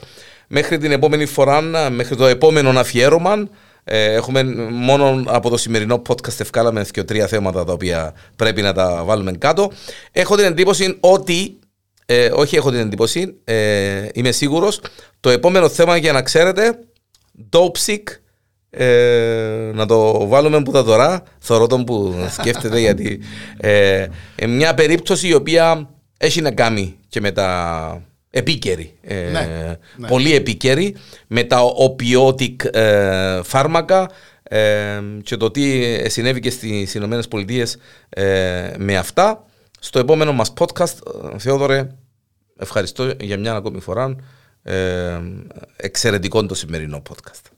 S1: μέχρι την επόμενη φορά, μέχρι το επόμενο αφιέρωμα ε, έχουμε μόνο από το σημερινό podcast ευκάλαμε και τρία θέματα τα οποία πρέπει να τα βάλουμε κάτω. Έχω την εντύπωση ότι, ε, όχι έχω την εντύπωση, ε, είμαι σίγουρος, το επόμενο θέμα για να ξέρετε, Dope ε, να το βάλουμε που τα τώρα, θωρώ τον που σκέφτεται γιατί ε, μια περίπτωση η οποία έχει να κάνει και με τα επίκαιρη. Ε, ναι, ναι. Πολύ επίκαιρη με τα οπιώτικ ε, φάρμακα ε, και το τι συνέβη και στις Ηνωμένες Πολιτείες με αυτά. Στο επόμενο μας podcast, Θεόδωρε, Ευχαριστώ για μια ακόμη φορά. Ε, εξαιρετικό το σημερινό podcast.